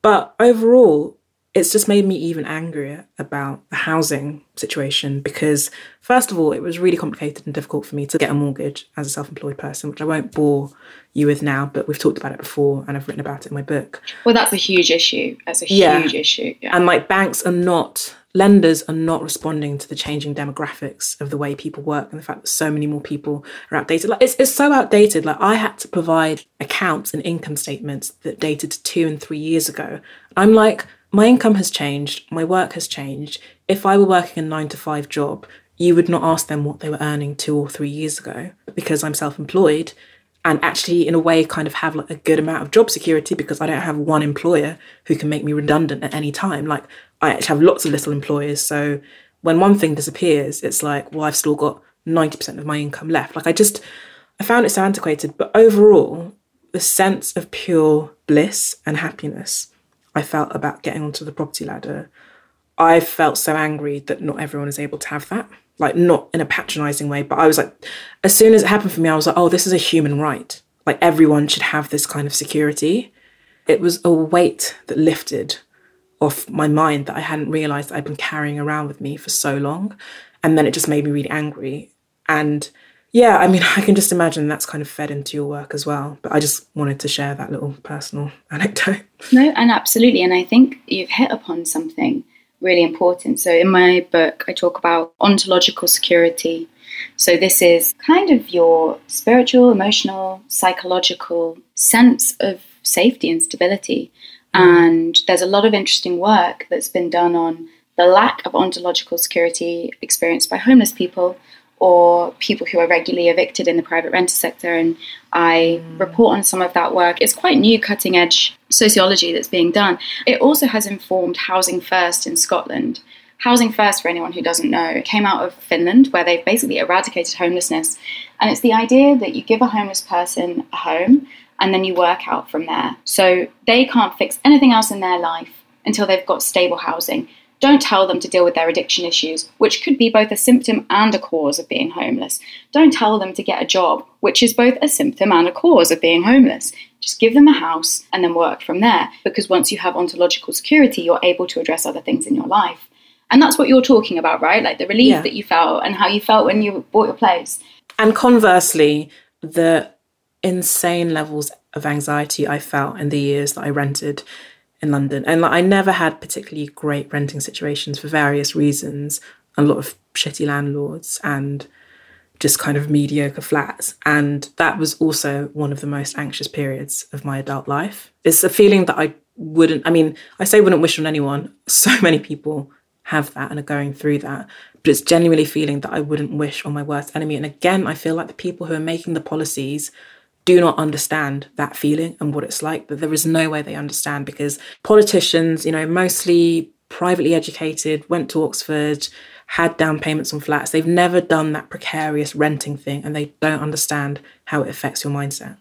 Speaker 1: But overall, it's just made me even angrier about the housing situation because, first of all, it was really complicated and difficult for me to get a mortgage as a self employed person, which I won't bore you with now, but we've talked about it before and I've written about it in my book.
Speaker 2: Well, that's a huge issue. That's a yeah. huge issue.
Speaker 1: Yeah. And like banks are not lenders are not responding to the changing demographics of the way people work and the fact that so many more people are outdated. Like it's, it's so outdated. Like I had to provide accounts and income statements that dated to two and three years ago. I'm like, my income has changed, my work has changed. If I were working a nine to five job, you would not ask them what they were earning two or three years ago. Because I'm self employed, and actually in a way kind of have like a good amount of job security because I don't have one employer who can make me redundant at any time. Like I actually have lots of little employers. So when one thing disappears, it's like, well, I've still got 90% of my income left. Like I just, I found it so antiquated. But overall, the sense of pure bliss and happiness I felt about getting onto the property ladder, I felt so angry that not everyone is able to have that. Like, not in a patronizing way, but I was like, as soon as it happened for me, I was like, oh, this is a human right. Like, everyone should have this kind of security. It was a weight that lifted off my mind that I hadn't realized I'd been carrying around with me for so long. And then it just made me really angry. And yeah, I mean, I can just imagine that's kind of fed into your work as well. But I just wanted to share that little personal anecdote.
Speaker 2: No, and absolutely. And I think you've hit upon something really important. So in my book, I talk about ontological security. So this is kind of your spiritual, emotional, psychological sense of safety and stability. And there's a lot of interesting work that's been done on the lack of ontological security experienced by homeless people or people who are regularly evicted in the private renter sector. And I mm. report on some of that work. It's quite new, cutting edge sociology that's being done. It also has informed Housing First in Scotland. Housing First, for anyone who doesn't know, came out of Finland, where they've basically eradicated homelessness. And it's the idea that you give a homeless person a home and then you work out from there. So they can't fix anything else in their life until they've got stable housing. Don't tell them to deal with their addiction issues, which could be both a symptom and a cause of being homeless. Don't tell them to get a job, which is both a symptom and a cause of being homeless. Just give them a house and then work from there, because once you have ontological security, you're able to address other things in your life. And that's what you're talking about, right? Like the relief yeah. that you felt and how you felt when you bought your place.
Speaker 1: And conversely, the insane levels of anxiety I felt in the years that I rented in London. And like, I never had particularly great renting situations for various reasons. A lot of shitty landlords and just kind of mediocre flats. And that was also one of the most anxious periods of my adult life. It's a feeling that I wouldn't, I mean, I say wouldn't wish on anyone. So many people have that and are going through that. But it's genuinely feeling that I wouldn't wish on my worst enemy. And again, I feel like the people who are making the policies do not understand that feeling and what it's like. But there is no way they understand because politicians, you know, mostly privately educated, went to Oxford, had down payments on flats. They've never done that precarious renting thing and they don't understand how it affects your mindset.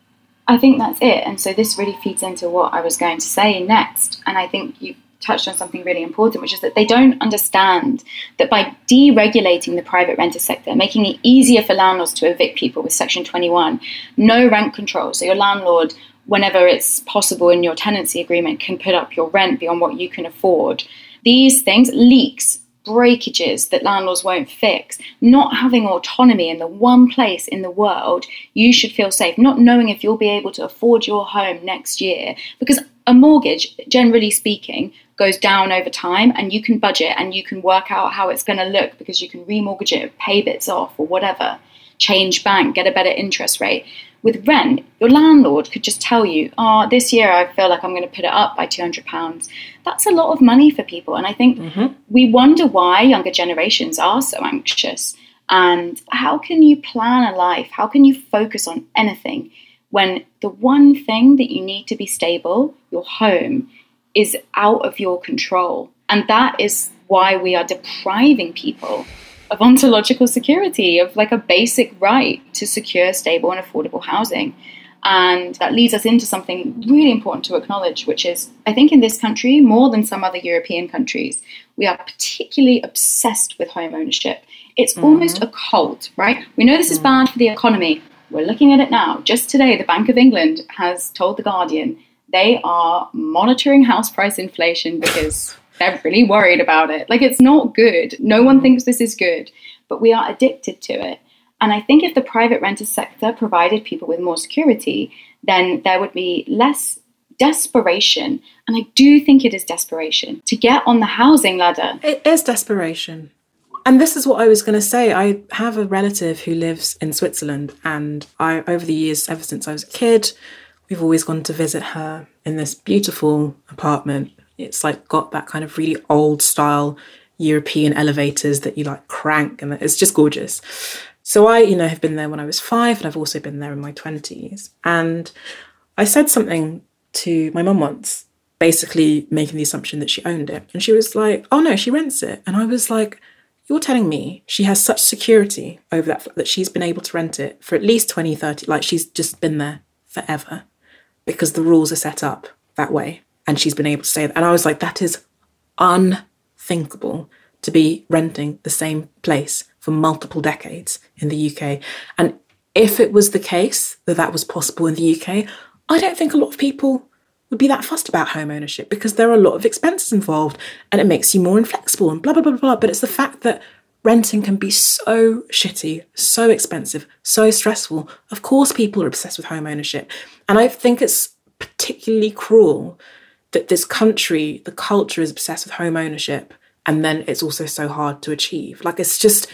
Speaker 2: I think that's it. And so this really feeds into what I was going to say next. And I think you touched on something really important, which is that they don't understand that by deregulating the private renter sector, making it easier for landlords to evict people with Section 21, no rent control. So your landlord, whenever it's possible in your tenancy agreement, can put up your rent beyond what you can afford. These things, leaks, breakages that landlords won't fix, not having autonomy in the one place in the world you should feel safe, not knowing if you'll be able to afford your home next year. Because a mortgage, generally speaking, goes down over time and you can budget and you can work out how it's going to look because you can remortgage it, pay bits off or whatever, change bank, get a better interest rate. With rent, your landlord could just tell you, oh, this year I feel like I'm going to put it up by £200. That's a lot of money for people. And I think mm-hmm. we wonder why younger generations are so anxious. And how can you plan a life? How can you focus on anything when the one thing that you need to be stable, your home, is out of your control? And that is why we are depriving people of ontological security, of like a basic right to secure, stable, and affordable housing. And that leads us into something really important to acknowledge, which is I think in this country, more than some other European countries, we are particularly obsessed with home ownership. It's mm-hmm. almost a cult, right? We know this is mm-hmm. bad for the economy. We're looking at it now. Just today, the Bank of England has told The Guardian they are monitoring house price inflation because they're really worried about it. Like, it's not good. No one mm-hmm. thinks this is good, but we are addicted to it. And I think if the private renter sector provided people with more security, then there would be less desperation. And I do think it is desperation to get on the housing ladder.
Speaker 1: It is desperation. And this is what I was going to say. I have a relative who lives in Switzerland, and I, over the years, ever since I was a kid, we've always gone to visit her in this beautiful apartment it's like got that kind of really old style European elevators that you like crank, and it's just gorgeous. So I, you know, have been there when I was five, and I've also been there in my twenties. And I said something to my mum once, basically making the assumption that she owned it, and she was like, "Oh no, she rents it," and I was like. You're telling me she has such security over that that she's been able to rent it for at least 20, 30, like she's just been there forever because the rules are set up that way and she's been able to say that. And I was like, that is unthinkable to be renting the same place for multiple decades in the UK. And if it was the case that that was possible in the UK, I don't think a lot of people would be that fussed about home ownership because there are a lot of expenses involved and it makes you more inflexible and blah, blah, blah, blah. But it's the fact that renting can be so shitty, so expensive, so stressful. Of course, people are obsessed with home ownership. And I think it's particularly cruel that this country, the culture is obsessed with home ownership, and then it's also so hard to achieve. Like it's just,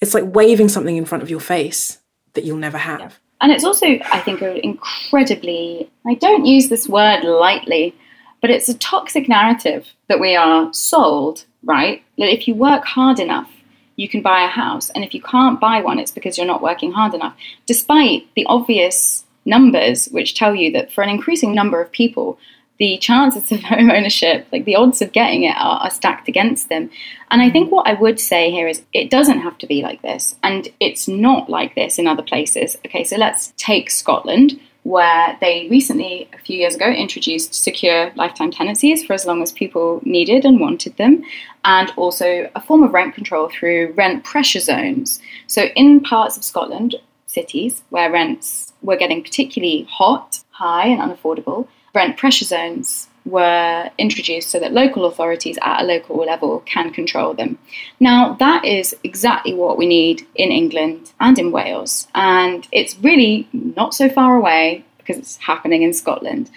Speaker 1: it's like waving something in front of your face that you'll never have. Yeah.
Speaker 2: And it's also, I think, incredibly, I don't use this word lightly, but it's a toxic narrative that we are sold, right? That if you work hard enough, you can buy a house. And if you can't buy one, it's because you're not working hard enough. Despite the obvious numbers which tell you that for an increasing number of people, the chances of home ownership, like the odds of getting it, are, are, stacked against them. And I think mm. what I would say here is it doesn't have to be like this, and it's not like this in other places. Okay, so let's take Scotland, where they recently, a few years ago, introduced secure lifetime tenancies for as long as people needed and wanted them, and also a form of rent control through rent pressure zones. So in parts of Scotland, cities where rents were getting particularly hot, high, and unaffordable rent pressure zones were introduced so that local authorities at a local level can control them. Now, that is exactly what we need in England and in Wales, and it's really not so far away because it's happening in Scotland.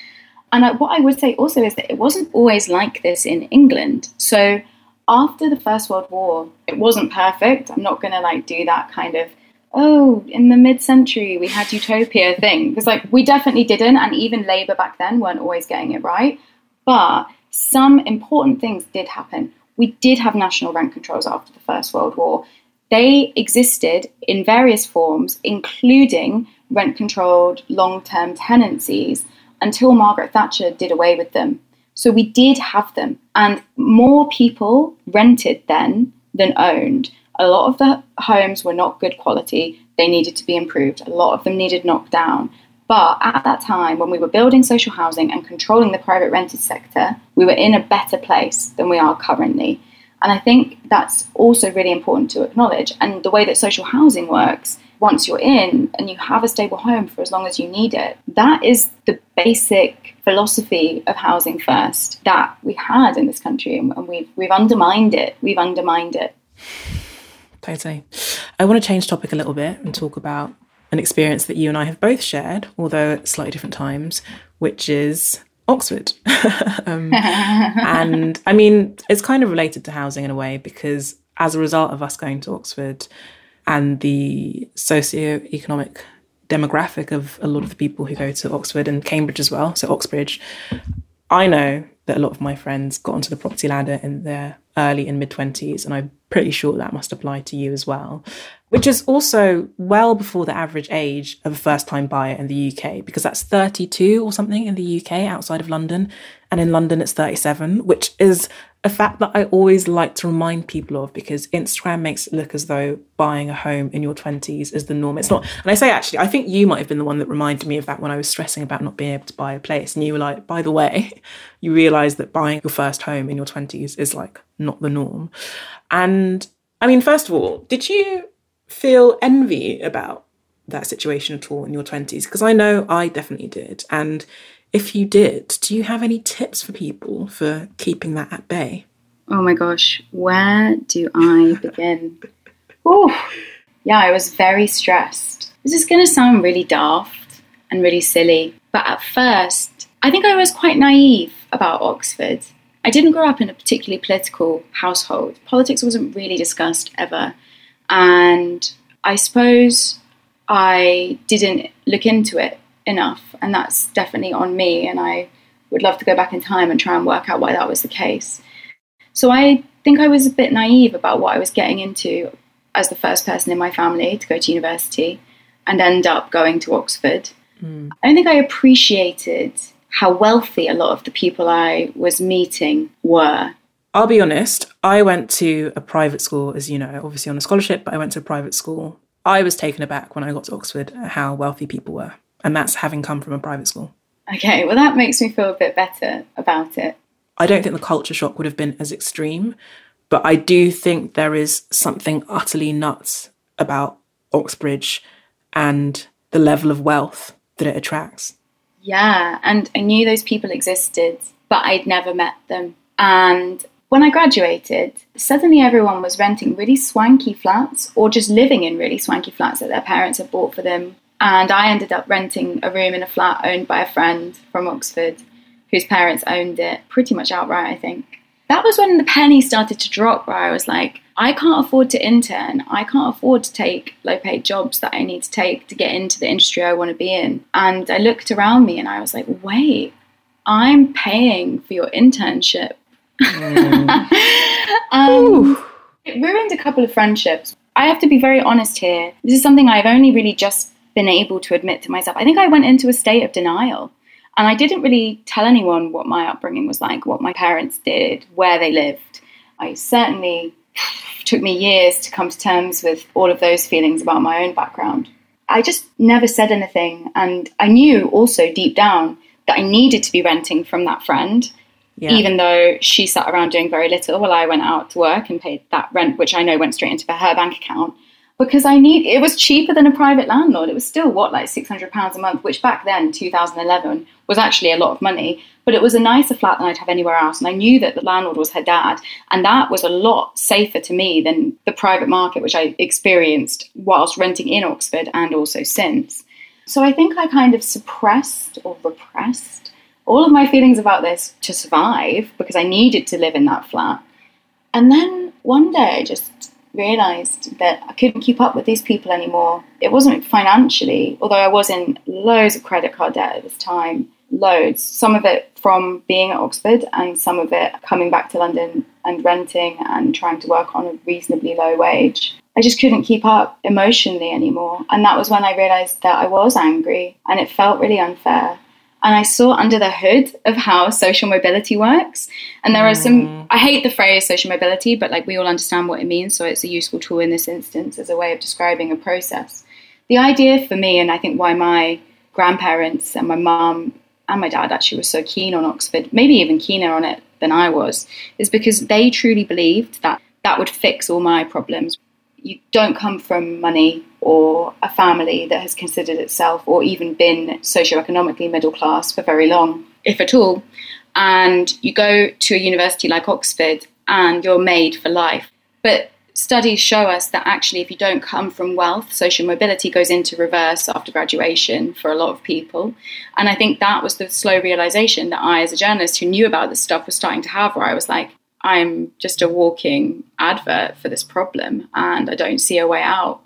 Speaker 2: And what I would say also is that it wasn't always like this in England. So after the First World War, it wasn't perfect. I'm not going to like do that kind of oh, in the mid-century we had utopia thing because like we definitely didn't, and even Labour back then weren't always getting it right. But some important things did happen. We did have national rent controls after the First World War. They existed in various forms, including rent controlled long term tenancies, until Margaret Thatcher did away with them. So we did have them, and more people rented then than owned. A lot of the homes were not good quality, they needed to be improved. A lot of them needed knocked down. But at that time, when we were building social housing and controlling the private rented sector, we were in a better place than we are currently. And I think that's also really important to acknowledge. And the way that social housing works, once you're in and you have a stable home for as long as you need it, that is the basic philosophy of housing first that we had in this country. And we've, we've undermined it. We've undermined it.
Speaker 1: Totally. I want to change topic a little bit and talk about an experience that you and I have both shared, although at slightly different times, which is Oxford. um, and I mean, it's kind of related to housing in a way because as a result of us going to Oxford and the socio-economic demographic of a lot of the people who go to Oxford and Cambridge as well, so Oxbridge, I know that a lot of my friends got onto the property ladder in their early and mid 20s, and I'm pretty sure that must apply to you as well which is also well before the average age of a first time buyer in the UK, because that's 32 or something in the UK outside of London. And in London, it's 37, which is a fact that I always like to remind people of because Instagram makes it look as though buying a home in your 20s is the norm. It's not. And I say, actually, I think you might have been the one that reminded me of that when I was stressing about not being able to buy a place. And you were like, by the way, you realize that buying your first home in your 20s is like not the norm. And I mean, first of all, did you feel envy about that situation at all in your 20s? Because I know I definitely did. And if you did, do you have any tips for people for keeping that at bay?
Speaker 2: Oh my gosh, where do I begin? oh, yeah, I was very stressed. This is going to sound really daft and really silly, but at first, I think I was quite naive about Oxford. I didn't grow up in a particularly political household. Politics wasn't really discussed ever. And I suppose I didn't look into it enough, and that's definitely on me. And I would love to go back in time and try and work out why that was the case. So I think I was a bit naive about what I was getting into as the first person in my family to go to university and end up going to Oxford. Mm. I don't think I appreciated how wealthy a lot of the people I was meeting were.
Speaker 1: I'll be honest, I went to a private school, as you know, obviously on a scholarship, but I went to a private school. I was taken aback when I got to Oxford at how wealthy people were. And that's having come from a private school.
Speaker 2: Okay, well, that makes me feel a bit better about it.
Speaker 1: I don't think the culture shock would have been as extreme, but I do think there is something utterly nuts about Oxbridge and the level of wealth that it attracts.
Speaker 2: Yeah, and I knew those people existed, but I'd never met them. And when I graduated, suddenly everyone was renting really swanky flats or just living in really swanky flats that their parents had bought for them. And I ended up renting a room in a flat owned by a friend from Oxford whose parents owned it pretty much outright, I think. That was when the penny started to drop, where I was like, I can't afford to intern. I can't afford to take low paid jobs that I need to take to get into the industry I want to be in. And I looked around me and I was like, wait, I'm paying for your internship Mm. um, it ruined a couple of friendships. I have to be very honest here. This is something I've only really just been able to admit to myself. I think I went into a state of denial. And I didn't really tell anyone what my upbringing was like, what my parents did, where they lived. I certainly took me years to come to terms with all of those feelings about my own background. I just never said anything. And I knew also deep down that I needed to be renting from that friend yeah. even though she sat around doing very little while I went out to work and paid that rent, which I know went straight into her bank account. Because I need it was cheaper than a private landlord. It was still what like six hundred pounds a month, which back then, 2011, was actually a lot of money. But it was a nicer flat than I'd have anywhere else, and I knew that the landlord was her dad, and that was a lot safer to me than the private market, which I experienced whilst renting in Oxford and also since. So I think I kind of suppressed or repressed all of my feelings about this to survive because I needed to live in that flat. And then one day I just realized that I couldn't keep up with these people anymore. It wasn't financially, although I was in loads of credit card debt at this time, loads. Some of it from being at Oxford, and some of it coming back to London and renting and trying to work on a reasonably low wage. I just couldn't keep up emotionally anymore. And that was when I realized that I was angry and it felt really unfair and I saw under the hood of how social mobility works. And there are some, mm. I hate the phrase social mobility, but like we all understand what it means. So it's a useful tool in this instance as a way of describing a process. The idea for me, and I think why my grandparents and my mum and my dad actually were so keen on Oxford, maybe even keener on it than I was, is because they truly believed that that would fix all my problems you don't come from money or a family that has considered itself or even been socioeconomically middle class for very long, if at all, and you go to a university like Oxford and you're made for life. But studies show us that actually, if you don't come from wealth, social mobility goes into reverse after graduation for a lot of people. And I think that was the slow realization that I, as a journalist who knew about this stuff, was starting to have, where I was like, I'm just a walking advert for this problem and I don't see a way out.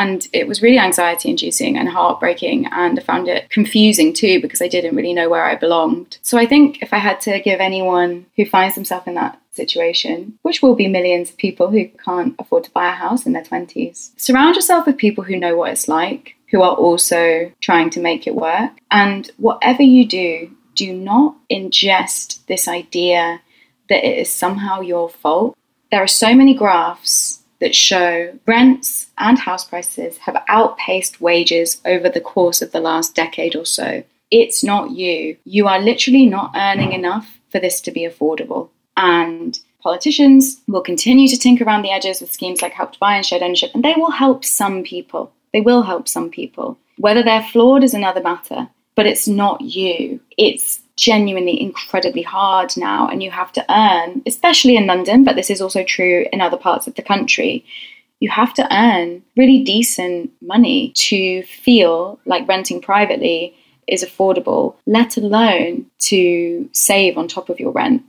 Speaker 2: And it was really anxiety inducing and heartbreaking. And I found it confusing too because I didn't really know where I belonged. So I think if I had to give anyone who finds themselves in that situation, which will be millions of people who can't afford to buy a house in their 20s, surround yourself with people who know what it's like, who are also trying to make it work. And whatever you do, do not ingest this idea that it is somehow your fault. There are so many graphs that show rents and house prices have outpaced wages over the course of the last decade or so. It's not you. You are literally not earning enough for this to be affordable. And politicians will continue to tinker around the edges with schemes like Help to Buy and shared ownership, and they will help some people. They will help some people. Whether they're flawed is another matter, but it's not you. It's genuinely incredibly hard now, and you have to earn, especially in London, but this is also true in other parts of the country. You have to earn really decent money to feel like renting privately is affordable, let alone to save on top of your rent.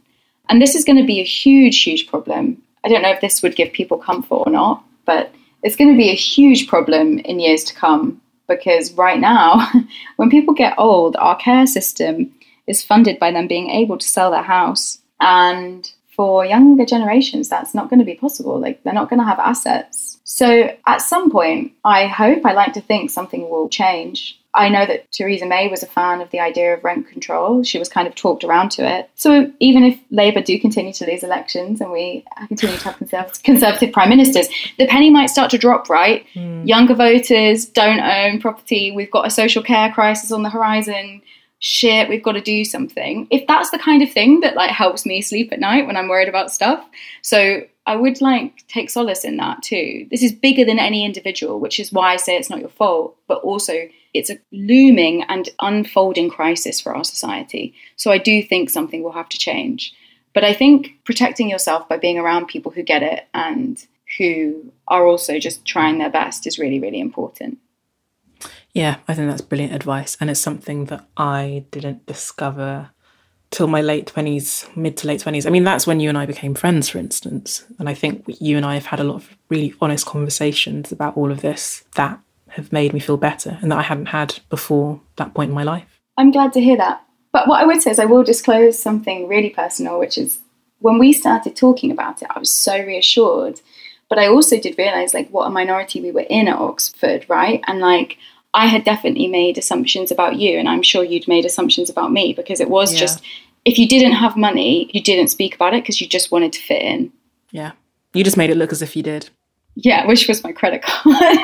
Speaker 2: And this is going to be a huge, huge problem. I don't know if this would give people comfort or not, but it's going to be a huge problem in years to come because right now, when people get old, our care system is funded by them being able to sell their house. And for younger generations, that's not going to be possible. Like, they're not going to have assets. So, at some point, I hope, I like to think something will change. I know that Theresa May was a fan of the idea of rent control. She was kind of talked around to it. So even if Labour do continue to lose elections and we continue to have conservative, conservative prime ministers, the penny might start to drop, right? Mm. Younger voters don't own property. We've got a social care crisis on the horizon shit, we've got to do something. If that's the kind of thing that like helps me sleep at night when I'm worried about stuff. So I would like take solace in that too. This is bigger than any individual, which is why I say it's not your fault, but also it's a looming and unfolding crisis for our society. So I do think something will have to change. But I think protecting yourself by being around people who get it and who are also just trying their best is really, really important.
Speaker 1: Yeah, I think that's brilliant advice. And it's something that I didn't discover till my late 20s, mid to late 20s. I mean, that's when you and I became friends, for instance. And I think you and I have had a lot of really honest conversations about all of this that have made me feel better and that I hadn't had before that point in my life.
Speaker 2: I'm glad to hear that. But what I would say is, I will disclose something really personal, which is when we started talking about it, I was so reassured. But I also did realize, like, what a minority we were in at Oxford, right? And, like, I had definitely made assumptions about you, and I'm sure you'd made assumptions about me because it was yeah. just if you didn't have money, you didn't speak about it because you just wanted to fit in.
Speaker 1: Yeah. You just made it look as if you did.
Speaker 2: Yeah, which was my credit card.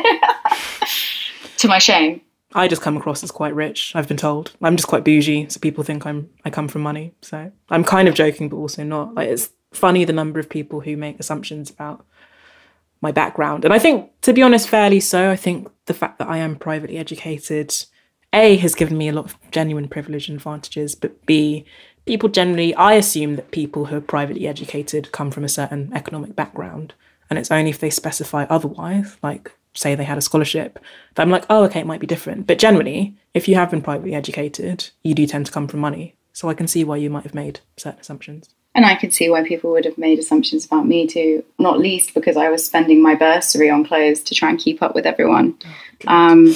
Speaker 2: to my shame.
Speaker 1: I just come across as quite rich, I've been told. I'm just quite bougie, so people think I'm I come from money. So I'm kind of joking but also not. Like it's funny the number of people who make assumptions about my background. And I think, to be honest, fairly so. I think the fact that I am privately educated, A, has given me a lot of genuine privilege and advantages, but B, people generally, I assume that people who are privately educated come from a certain economic background. And it's only if they specify otherwise, like say they had a scholarship, that I'm like, oh, okay, it might be different. But generally, if you have been privately educated, you do tend to come from money. So I can see why you might have made certain assumptions.
Speaker 2: And I could see why people would have made assumptions about me too, not least because I was spending my bursary on clothes to try and keep up with everyone.
Speaker 1: Oh,
Speaker 2: um,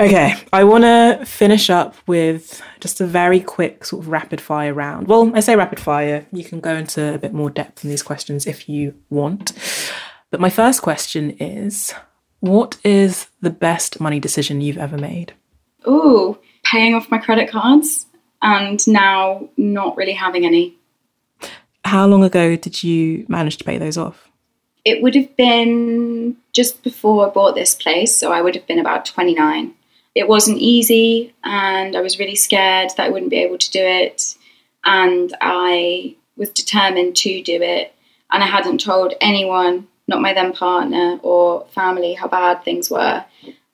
Speaker 1: okay, I want to finish up with just a very quick sort of rapid fire round. Well, I say rapid fire, you can go into a bit more depth in these questions if you want. But my first question is what is the best money decision you've ever made?
Speaker 2: Ooh, paying off my credit cards and now not really having any.
Speaker 1: How long ago did you manage to pay those off?
Speaker 2: It would have been just before I bought this place, so I would have been about 29. It wasn't easy, and I was really scared that I wouldn't be able to do it. And I was determined to do it, and I hadn't told anyone, not my then partner or family, how bad things were.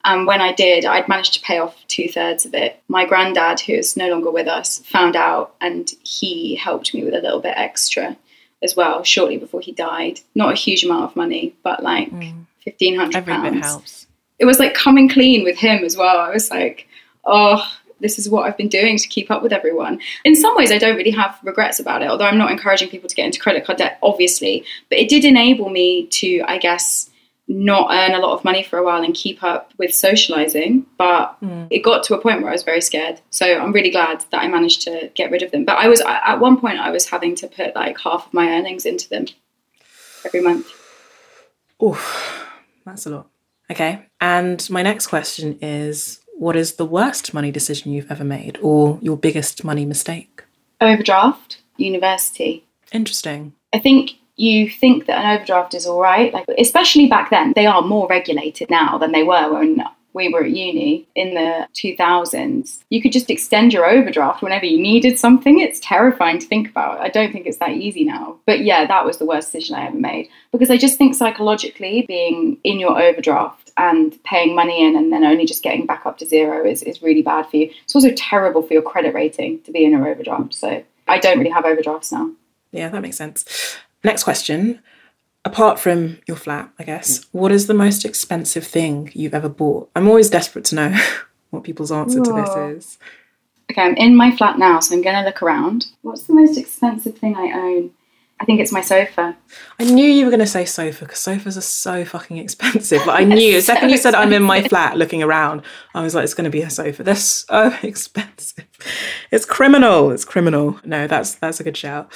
Speaker 2: And when I did, I'd managed to pay off two thirds of it. My granddad, who is no longer with us, found out and he helped me with a little bit extra as well shortly before he died. Not a huge amount of money, but like mm. fifteen hundred pounds. Every bit helps. It was like coming clean with him as well. I was like, oh, this is what I've been doing to keep up with everyone. In some ways, I don't really have regrets about it, although I'm not encouraging people to get into credit card debt, obviously. But it did enable me to, I guess, not earn a lot of money for a while and keep up with socializing. But mm. it got to a point where I was very scared. So I'm really glad that I managed to get rid of them. But I was at one point I was having to put like half of my earnings into them every month.
Speaker 1: Oof, that's a lot. Okay. And my next question is what is the worst money decision you've ever made or your biggest money mistake?
Speaker 2: Overdraft, university.
Speaker 1: Interesting.
Speaker 2: I think you think that an overdraft is all right. Like, especially back then, they are more regulated now than they were when we were at uni in the 2000s. You could just extend your overdraft whenever you needed something. It's terrifying to think about. I don't think it's that easy now. But yeah, that was the worst decision I ever made because I just think psychologically being in your overdraft and paying money in and then only just getting back up to zero is, is really bad for you. It's also terrible for your credit rating to be in your overdraft. So I don't really have overdrafts now.
Speaker 1: Yeah, that makes sense. Next question. Apart from your flat, I guess, mm. what is the most expensive thing you've ever bought? I'm always desperate to know what people's answer to this is.
Speaker 2: Okay, I'm in my flat now, so I'm going to look around. What's the most expensive thing I own? I think it's my sofa.
Speaker 1: I knew you were going to say sofa because sofas are so fucking expensive. Like I knew the so second you said I'm in my flat looking around, I was like, it's going to be a sofa. They're so expensive. It's criminal. It's criminal. No, that's that's a good shout.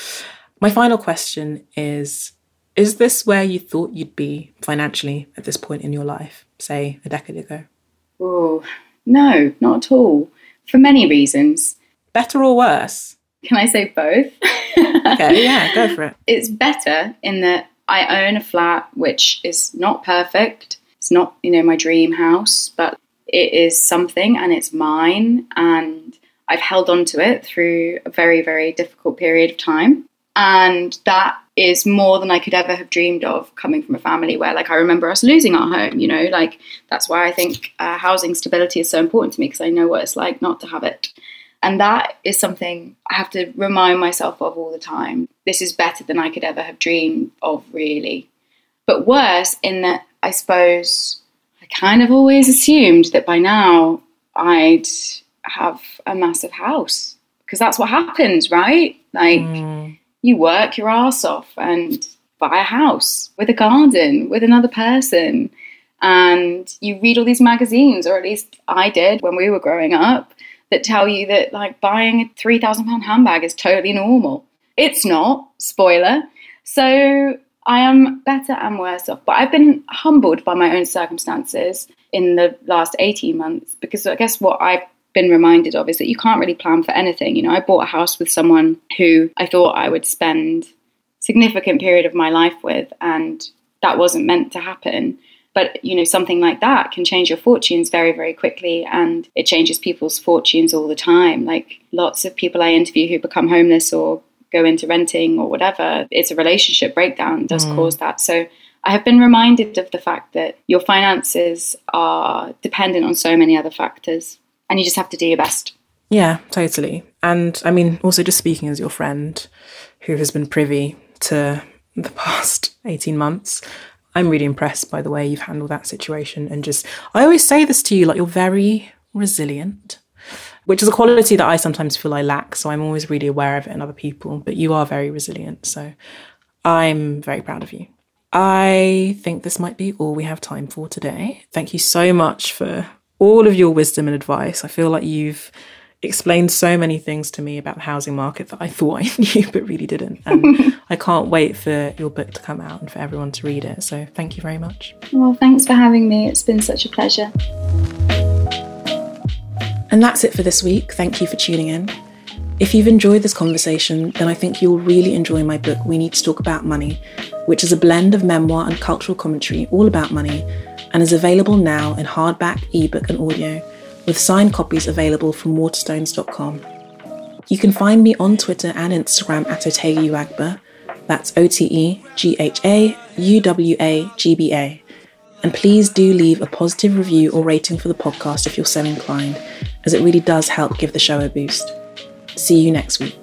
Speaker 1: My final question is Is this where you thought you'd be financially at this point in your life, say a decade ago?
Speaker 2: Oh, no, not at all. For many reasons.
Speaker 1: Better or worse?
Speaker 2: Can I say both?
Speaker 1: okay, yeah, go for it.
Speaker 2: It's better in that I own a flat which is not perfect. It's not, you know, my dream house, but it is something and it's mine and I've held on to it through a very, very difficult period of time. And that is more than I could ever have dreamed of coming from a family where, like, I remember us losing our home, you know, like, that's why I think uh, housing stability is so important to me because I know what it's like not to have it. And that is something I have to remind myself of all the time. This is better than I could ever have dreamed of, really. But worse, in that I suppose I kind of always assumed that by now I'd have a massive house because that's what happens, right? Like, mm you work your ass off and buy a house with a garden with another person. And you read all these magazines, or at least I did when we were growing up, that tell you that like buying a three thousand pound handbag is totally normal. It's not. Spoiler. So I am better and worse off. But I've been humbled by my own circumstances in the last 18 months because I guess what I've been reminded of is that you can't really plan for anything. You know, I bought a house with someone who I thought I would spend significant period of my life with and that wasn't meant to happen. But you know, something like that can change your fortunes very, very quickly, and it changes people's fortunes all the time. Like lots of people I interview who become homeless or go into renting or whatever, it's a relationship breakdown does mm. cause that. So I have been reminded of the fact that your finances are dependent on so many other factors and you just have to do your best.
Speaker 1: Yeah, totally. And I mean, also just speaking as your friend who has been privy to the past 18 months, I'm really impressed by the way you've handled that situation. And just, I always say this to you like, you're very resilient. which is a quality that I sometimes feel I lack. So I'm always really aware of it in other people. But you are very resilient. So I'm very proud of you. I think this might be all we have time for today. Thank you so much for all of your wisdom and advice. I feel like you've explained so many things to me about the housing market that I thought I knew but really didn't. And I can't wait for your book to come out and for everyone to read it. So thank you very much.
Speaker 2: Well, thanks for having me. It's been such a pleasure.
Speaker 1: And that's it for this week. Thank you for tuning in. If you've enjoyed this conversation, then I think you'll really enjoy my book, We Need to Talk About Money, which is a blend of memoir and cultural commentary all about money and is available now in hardback, ebook, and audio, with signed copies available from waterstones.com. You can find me on Twitter and Instagram at OteghaUwagba. That's O T E G H A U W A G B A. And please do leave a positive review or rating for the podcast if you're so inclined, as it really does help give the show a boost. See you next week.